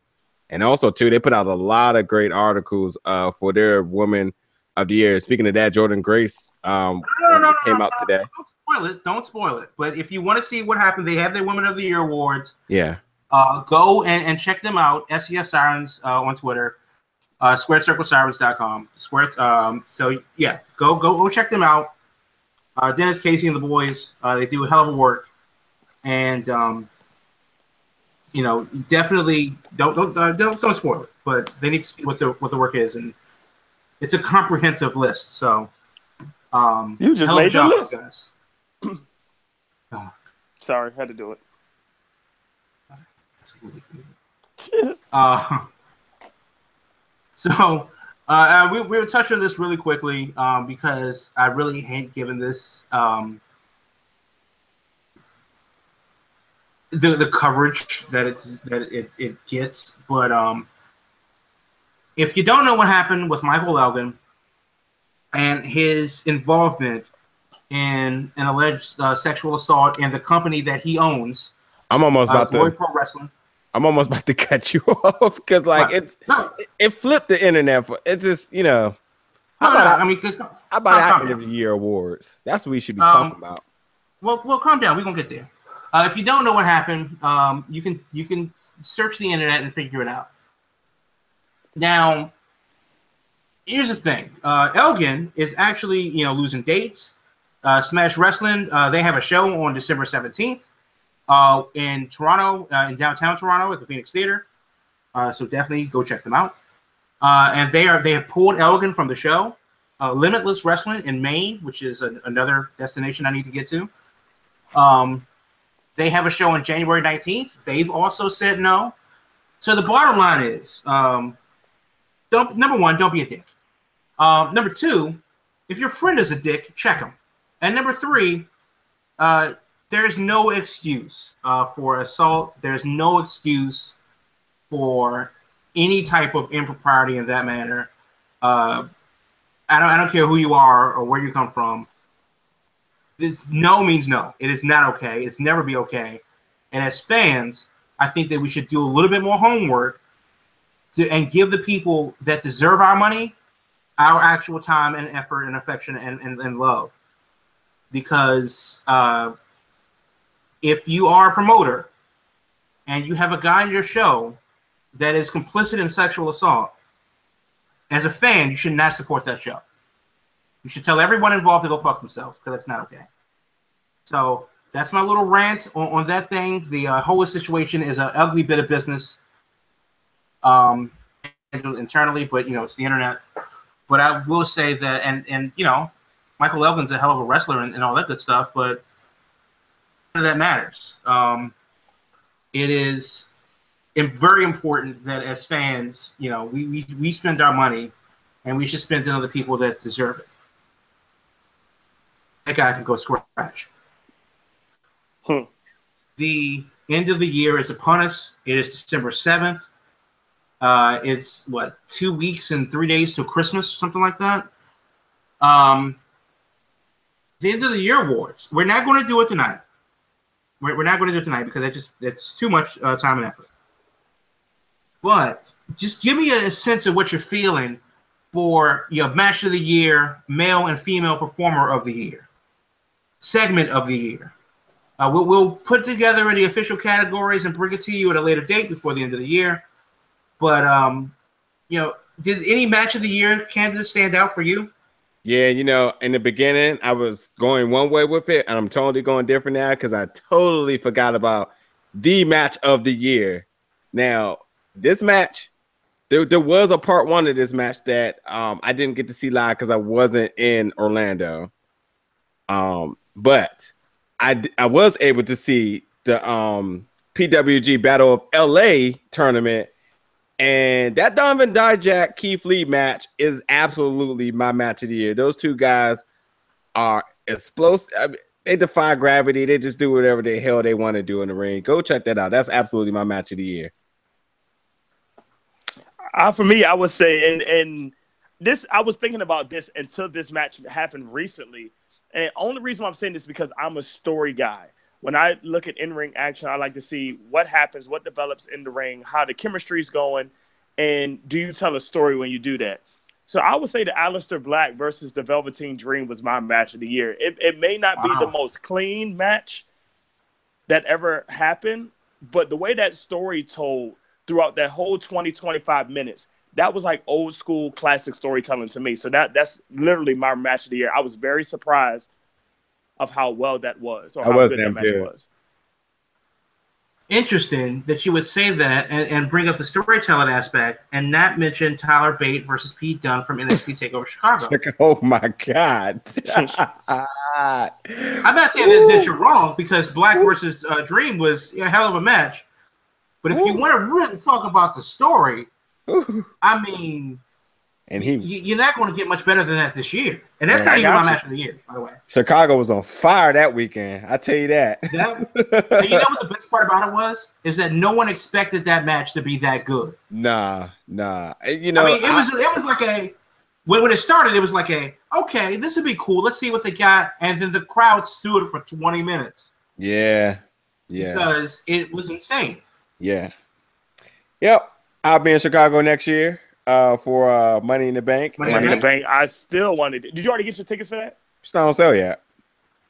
And also, too, they put out a lot of great articles uh, for their Woman of the Year. Speaking of that, Jordynne Grace um, No, no, no, came out today. Don't spoil it. Don't spoil it. But if you want to see what happened, they have their Women of the Year awards. Yeah. Uh, go and, and check them out. SCS Sirens uh, on Twitter. Uh, SquareCircleSirens.com. Square. Um, so yeah, go go go check them out. Uh, Dennis Casey and the boys. Uh, they do a hell of a work, and um, you know definitely don't don't uh, don't don't spoil it. But they need to see what the what the work is, and it's a comprehensive list. So um, You just made the list. guys. Sorry, had to do it. Uh, so uh, uh, we we will touch on this really quickly um, because I really hate giving this um, the the coverage that it that it, it gets. But um, if you don't know what happened with Michael Elgin and his involvement in an alleged uh, sexual assault in the company that he owns, I'm almost uh, about Glory to. Pro Wrestling. I'm almost about to cut you off because, like, it No, it flipped the internet. For it's just you know. no, How about, I mean, how about actor of the year awards? That's what we should be Um, talking about. Well, well, calm down. We're gonna get there. Uh, if you don't know what happened, um, you can you can search the internet and figure it out. Now, here's the thing: uh, Elgin is actually you know losing dates. Uh, Smash Wrestling uh, they have a show on December seventeenth uh, in Toronto, uh, in downtown Toronto at the Phoenix Theater. Uh, so definitely go check them out. Uh, and they are they have pulled Elgin from the show. Uh, Limitless Wrestling in Maine, which is another destination I need to get to. Um, they have a show on January 19th. They've also said no. So the bottom line is, um, don't number one, don't be a dick. Um, number two, if your friend is a dick, check him. And number three, uh, there's no excuse uh, for assault. There's no excuse for any type of impropriety in that manner. Uh, I don't, I don't care who you are or where you come from. This no means no. It is not okay. It's never be okay. And as fans, I think that we should do a little bit more homework to, and give the people that deserve our money our actual time and effort and affection and, and, and love. Because uh, if you are a promoter and you have a guy in your show that is complicit in sexual assault, as a fan, you should not support that show. You should tell everyone involved to go fuck themselves because that's not okay. So that's my little rant on, on that thing. The uh, whole situation is an ugly bit of business um, internally, but you know it's the internet. But I will say that, and and you know, Michael Elgin's a hell of a wrestler and, and all that good stuff, but of that matters. Um, it is very important that as fans, you know, we, we, we spend our money and we should spend it on the people that deserve it. That guy can go scratch. Hmm. The end of the year is upon us. It is December 7th. Uh, it's what, two weeks and three days till Christmas, something like that. Um, the end of the year awards. We're not going to do it tonight. We're, we're not going to do it tonight because that just that's too much uh, time and effort. But just give me a sense of what you're feeling for your match of the year, male and female performer of the year, segment of the year. Uh, we'll, we'll put together the official categories and bring it to you at a later date before the end of the year. But um, you know, did any match of the year candidate stand out for you? Yeah, you know, in the beginning, I was going one way with it, and I'm totally going different now because I totally forgot about the match of the year. Now, this match there, there was a part one of this match that um I didn't get to see live because I wasn't in Orlando. Um, but I I was able to see the um PWG Battle of LA tournament, and that Donovan Dijak Keith Lee match is absolutely my match of the year. Those two guys are explosive. I mean, they defy gravity. They just do whatever the hell they want to do in the ring. Go check that out. That's absolutely my match of the year. Uh, for me, I would say, and and this, I was thinking about this until this match happened recently. And only reason why I'm saying this is because I'm a story guy. When I look at in ring action, I like to see what happens, what develops in the ring, how the chemistry is going, and do you tell a story when you do that? So I would say the Aleister Black versus the Velveteen Dream was my match of the year. It, it may not be the most clean match that ever happened, but the way that story told throughout that whole 20, 25 minutes, that was like old school classic storytelling to me. So that that's literally my match of the year. I was very surprised of how well that was or That how was good that match good. was. Interesting that you would say that and, and bring up the storytelling aspect and not mention Tyler Bate versus Pete Dunne from NXT Takeover Chicago. Oh my god! I'm not saying that, that you're wrong because Black versus uh, Dream was a hell of a match. But if you want to really talk about the story, I mean, and he you, you're not going to get much better than that this year. And that's not even my match of the year, by the way. Chicago was on fire that weekend. I tell you that. That, you know what the best part about it was? Is that no one expected that match to be that good. nah, nah. Eh, you know, I mean, it was it was like a when, when it started, it was like a okay, this would be cool. Let's see what they got, and then the crowd stood for 20 minutes yeah, yeah, because it was insane. yeah. Yep, I'll be in Chicago next year uh, for uh, Money in the Bank. Money Money in in the the Bank. I still wanted it. Did you already get your tickets for that? It's not on sale yet.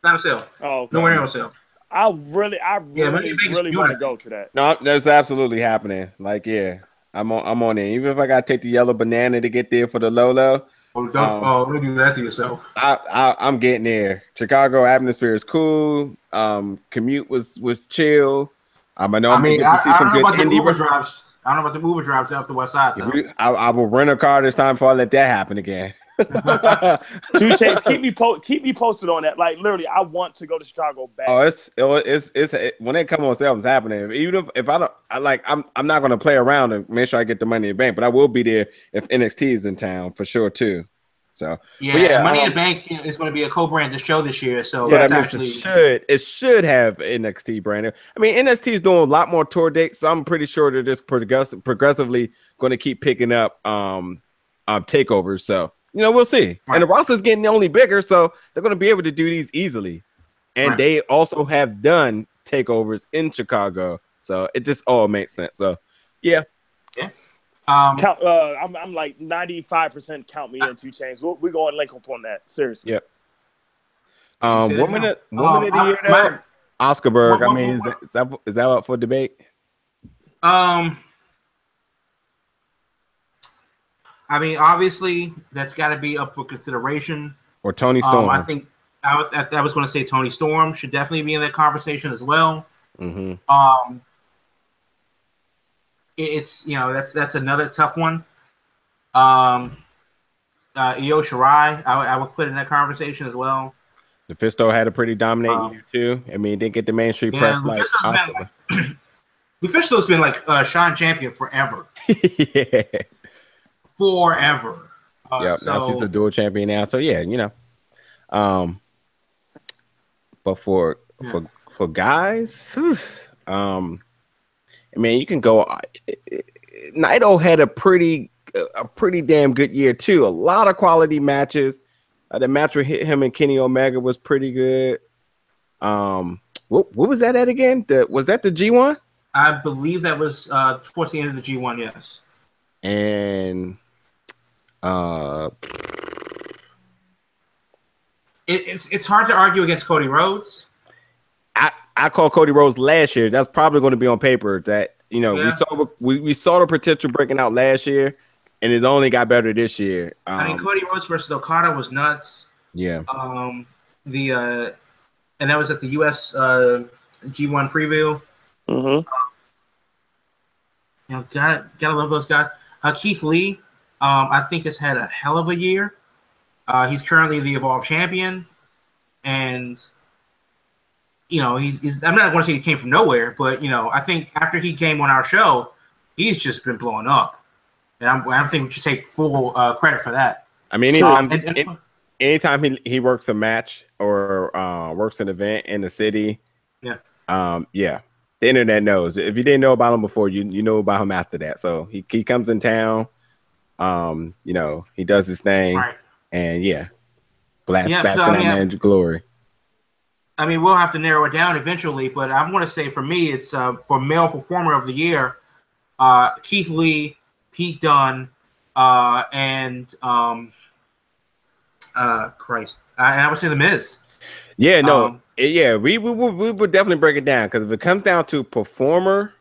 Not on sale. Oh, okay. Nowhere near on sale. I really, I really, Money in the Bank is really want to go to that. No, that's absolutely happening. Like, yeah, I'm on. I'm on it. Even if I got to take the yellow banana to get there for the Lolo, Oh, don't, Um, oh, don't do that to yourself. I, I I'm getting there. Chicago atmosphere is cool. Um, commute was was chill. Um, I know I I'm mean, gonna I, get to see I some don't know good about the indie. Uber drives. I don't know about the Uber drives out the west side. Though. we- I, I will rent a car this time before I let that happen again. Two chains. keep me po- keep me posted on that. Like literally, I want to go to Chicago back. Oh, it's oh, it's it's it, when they come on sale, it's happening. Even if, if I don't, I like I'm I'm not gonna play around and make sure I get the money in the bank, but I will be there if NXT is in town for sure too. So Yeah, yeah, Money in um, the Bank is going to be a co-branded show this year, so So that's that means actually it should it should have NXT brand. I mean, NXT is doing a lot more tour dates, so I'm pretty sure they're just progress- progressively going to keep picking up um, um takeovers. So you know, we'll see. And the roster's getting only bigger, so they're going to be able to do these easily. And Right. they also have done takeovers in Chicago, so it just all makes sense. So yeah, yeah, um, Count. Uh, I'm, I'm like 95 percent. Count me in two chains. We'll, we're going link up on that. Seriously. Yeah. um, woman, of, woman of the Um, year, I- my- Oscar Berg. I what- mean, is what- that, is that is that up for debate? Um, I mean, obviously, that's got to be up for consideration. Or Toni Storm? Um, I think I was I, I was going to say Toni Storm should definitely be in that conversation as well. hmm Um, it- it's you know that's that's another tough one. Um, uh, Io Shirai, I, would- I would put in that conversation as well. Lufisto had a pretty dominating Um, year too. I mean, didn't get the mainstream Yeah, press like Asuka. Lufisto's been like uh, Sean Champion forever, yeah, forever. Uh, yeah. so now she's a dual champion now. So yeah, you know. Um, but for Yeah. for for guys, whew, um, I mean, you can go. uh, Naito had a pretty a pretty damn good year too. A lot of quality matches. Uh, the match with him and Kenny Omega was pretty good. Um, what what was that at again? The, was that the G one? I believe that was uh, towards the end of the G1. Yes. and uh It, it's it's hard to argue against Cody Rhodes. I, I called Cody Rhodes last year. That's probably going to be on paper. That you know Yeah. we saw we, we saw the potential breaking out last year, and it only got better this year. Um, I mean, Cody Rhodes versus Okada was nuts. yeah, Um, the uh, and that was at the US uh, G1 preview. Mm-hmm. You know, gotta gotta love those guys. Uh, Keith Lee, um, I think has had a hell of a year. Uh, he's currently the Evolve champion, and you know he's, he's. I'm not going to say he came from nowhere, but you know I think after he came on our show, he's just been blowing up, and I'm, I think we should take full uh, credit for that. I mean, anytime, And- and- an- anytime he, he works a match or uh, works an event in the city, Yeah. um, yeah, the internet knows. If you didn't know about him before, you you know about him after that. So he he comes in town, um, you know, he does his thing, Right. and yeah, blast Yeah, back so, to I that mean, I- man's glory. I mean, we'll have to narrow it down eventually, but I'm going to say for me, it's uh, for male performer of the year, uh, Keith Lee, Pete Dunne, uh, and um, uh, Christ, I, I would say the Miz. Yeah, no, Um, yeah, we we would we would definitely break it down because if it comes down to performer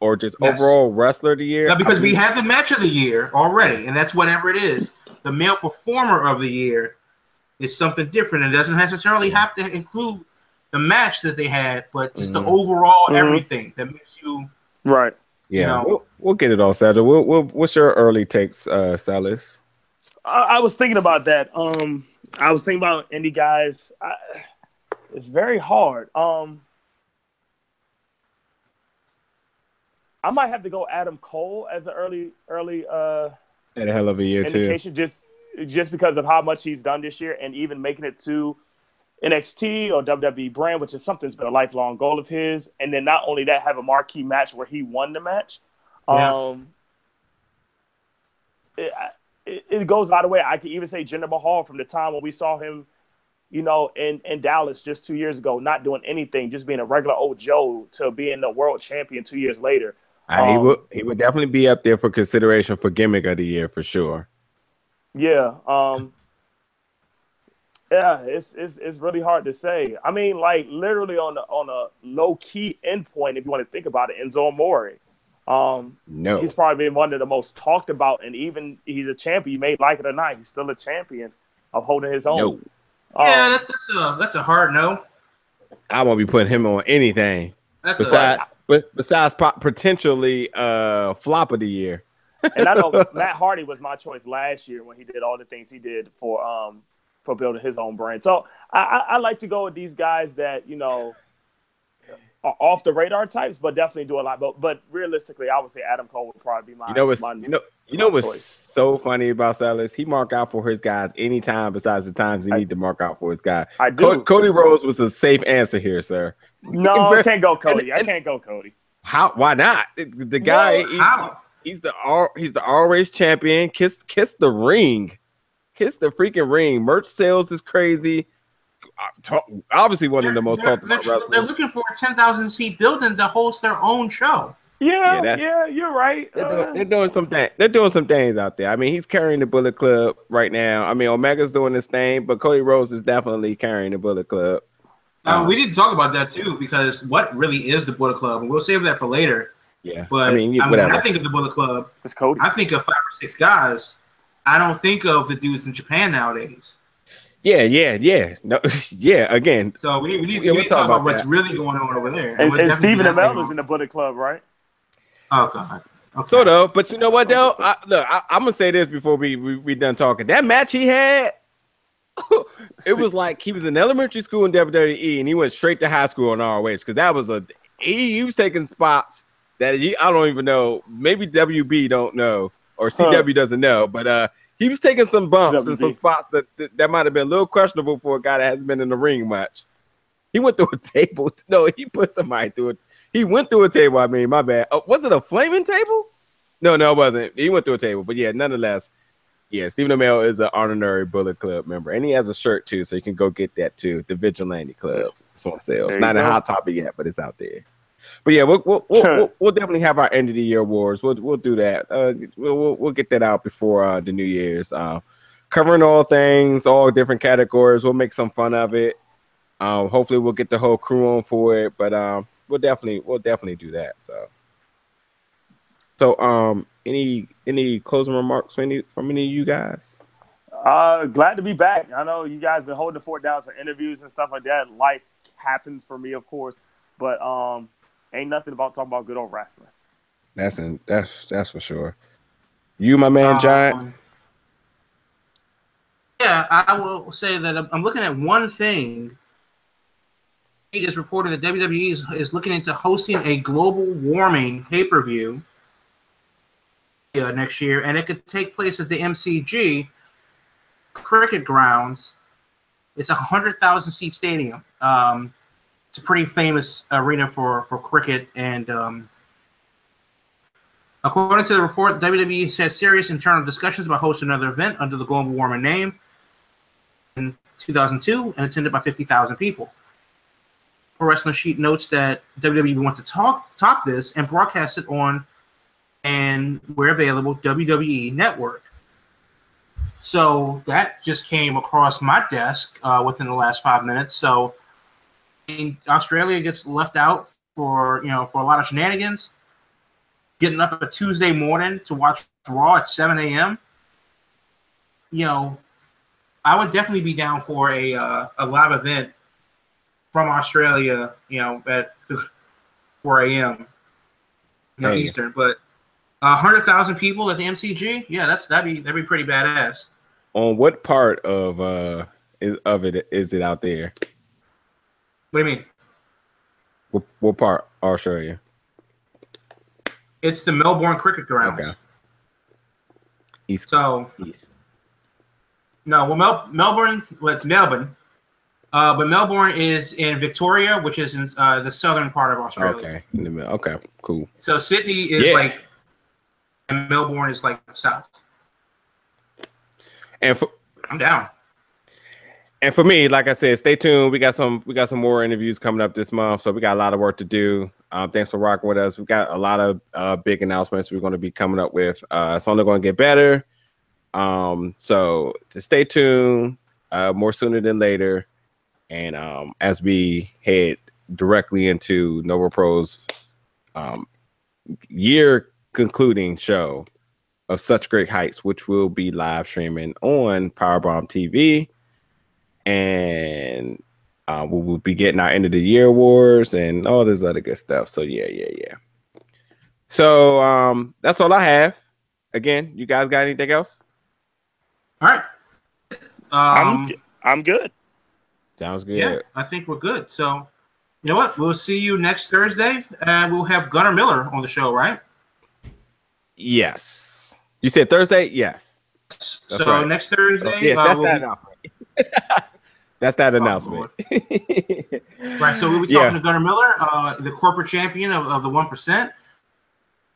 or just Yes. overall wrestler of the year, Now, because I we have the match of the year already, and that's whatever it is. The male performer of the year is something different. It doesn't necessarily have to include the match that they had, but just the Mhm. overall Mhm. everything that makes you. Right. yeah, know- we'll, we'll get it all settled. We'll, we'll, what's your early takes, uh, Salas? I, I was thinking about that. Um, I was thinking about indie guys. I, it's very hard. Um, I might have to go Adam Cole as an early, early uh, Had a hell of a year too. just just because of how much he's done this year, and even making it to NXT or WWE brand, which is something that's been a lifelong goal of his. And then not only that, have a marquee match where he won the match. Yeah. Um, it, it, it goes out of the way. I could even say Jinder Mahal from the time when we saw him, you know, in, in Dallas just two years ago, not doing anything, just being a regular old Joe to being the world champion two years later. Uh, he um, would he would definitely be up there for consideration for gimmick of the year for sure. Yeah. Um Yeah, it's it's it's really hard to say. I mean, like literally on the on a low key endpoint, if you want to think about it, Enzo Amore. Um No, he's probably been one of the most talked about and even he's a champion. You may like it or not, he's still a champion of holding his own. no, Um, Yeah, that's, that's a that's a hard no. I won't be putting him on anything That's a, besides but besides po- potentially uh flop of the year. And I know Matt Hardy was my choice last year when he did all the things he did for um for building his own brand. So I, I, I like to go with these guys that you know are off the radar types, but definitely do a lot. But but realistically, I would say Adam Cole would probably be my You know what's my, you know you know what's choice. so funny about Salas? He mark out for his guys anytime besides the times he I- need to mark out for his guy. I Co- do. Cody Rhodes was the safe answer here, sir. no, I can't go Cody. I and- can't go Cody. How? Why not? The, the guy, No, how? He's the R, he's the R race champion. Kiss, kiss the ring, kiss the freaking ring. Merch sales is crazy. Uh, talk- obviously, one of the most they're, talked about they're, they're looking for a ten thousand seat building to host their own show. Yeah, Yeah, yeah, you're right. They're Uh, doing, they're doing some things. They're doing some things out there. I mean, he's carrying the Bullet Club right now. I mean, Omega's doing this thing, but Cody Rhodes is definitely carrying the Bullet Club. Uh, Uh, we didn't talk about that too because what really is the Bullet Club, and we'll save that for later. Yeah, But I mean, I mean. I think of the Bullet Club, it's Cody. I think of five or six guys. I don't think of the dudes in Japan nowadays. yeah, yeah, yeah. No, yeah. Again, So we need, we need, Yeah, we we'll need to talk talk about, about what's really going on over there. and, we'll and Stephen do Amell is in the Bullet Club, right? Oh God. Okay. sort of. But you know what, though? I, look, I, I'm gonna say this before we, we we done talking. That match he had, it was like he was in elementary school in WWE, and he went straight to high school on ROH because that was a he, he was taking spots that he, I don't even know. Maybe WB don't know or CW doesn't know, but uh, he was taking some bumps and some spots that that, that might have been a little questionable for a guy that hasn't been in the ring much. He went through a table. No, he put somebody through it. He went through a table. I mean, my bad. Oh, was it a flaming table? No, no, it wasn't. He went through a table, but yeah, nonetheless, yeah, Stephen Amell is an honorary Bullet Club member, and he has a shirt too, so you can go get that too. The Vigilante Club. It's on sale. It's not a hot topic yet, but it's out there. But yeah, we'll we'll, we'll, we'll, we'll definitely have our end of the year awards. We'll we'll do that. Uh, we'll, we'll we'll get that out before uh, the New Year's. Uh, covering all things, all different categories. We'll make some fun of it. Um, hopefully, we'll get the whole crew on for it. But um, we'll definitely we'll definitely do that. So. So, um, any any closing remarks from any from any of you guys? Uh, glad to be back. I know you guys been holding the fort down for interviews and stuff like that. Life happens for me, of course, but um, ain't nothing about talking about good old wrestling. That's in, that's that's for sure. You, my man, Giant. Um, yeah, I will say that I'm I'm looking at one thing. It is reported that WWE is, is looking into hosting a Global Warning pay per view uh, next year, and it could take place at the MCG Cricket Grounds. It's a hundred thousand seat stadium. Um, it's a pretty famous arena for for cricket, and um, according to the report, WWE said serious internal discussions about hosting another event under the Global Warning name in 2002 and attended by 50,000 people. Pro Wrestling Sheet notes that WWE wants to talk, top this and broadcast it on and where available WWE Network. So that just came across my desk uh, within the last five minutes. So mean, Australia gets left out for you know for a lot of shenanigans. Getting up a Tuesday morning to watch Raw at 7 a.m. You know, I would definitely be down for a uh, a live event from Australia. You know, at 4 a.m. You know, Hey. Eastern, but a hundred thousand people at the MCG. Yeah, that's that'd be that'd be pretty badass. On what part of uh is, of it is it out there? What do you mean? What, what part? you. It's the Melbourne Cricket Grounds. Okay. East. So East. no, well, Mel- Melbourne, well, it's Melbourne, uh, but Melbourne is in Victoria, which is in uh, the southern part of Australia. Okay. In the middle. Okay. Cool. So Sydney is Yeah. like, and Melbourne is like south. And for I'm down. And for me, like I said, stay tuned. We got some we got some more interviews coming up this month, so we got a lot of work to do. Um, thanks for rocking with us. We got a lot of uh, big announcements we're going to be coming up with. Uh, it's only going to get better. Um, so to stay tuned, uh, more sooner than later, and um, as we head directly into Nova Pro's um, year concluding show of such great heights, which will be live streaming on Powerbomb TV and uh, we will be getting our end of the year awards and all this other good stuff. So yeah, yeah, yeah. So um, that's all I have. Again, you guys got anything else? All right. I'm Um, I'm good. Sounds good. yeah, I think we're good. So, you know what? We'll see you next Thursday, and we'll have Gunnar Miller on the show, right? Yes. You said Thursday? Yes. so right. next Thursday, yes, uh, that's we'll that be- announcement. that's that announcement. Right, so we'll be Yeah. talking to Gunnar Miller, uh, the corporate champion of, of the one percent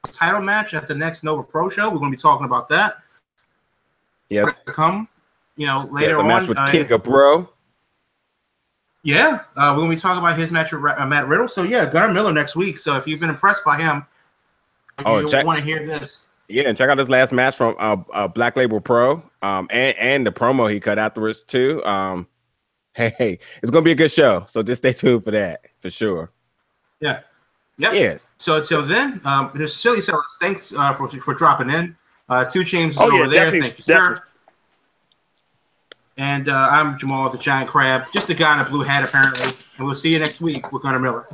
title match at the next Nova Pro show. We're going to be talking about that. Yes. To come, you know, Yes, later a match on. with uh, King of Bro. yeah, uh, we're going to be talking about his match with uh, Matt Riddle. So yeah, Gunnar Miller next week. So if you've been impressed by him, Oh, you check- want to hear this. Yeah, and check out this last match from uh, uh Black Label Pro. Um and, and the promo he cut afterwards too. Um hey, hey, it's gonna be a good show. So just stay tuned for that for sure. Yeah. Yep. Yes. So until then, um, there's Silly Sellers. Thanks uh, for for dropping in. Uh, Two Chains is Oh, over yeah, there. Thank you, sir. And uh, I'm Jamal, the Giant Crab, just the guy in a blue hat, apparently. And we'll see you next week with Gunnar Miller.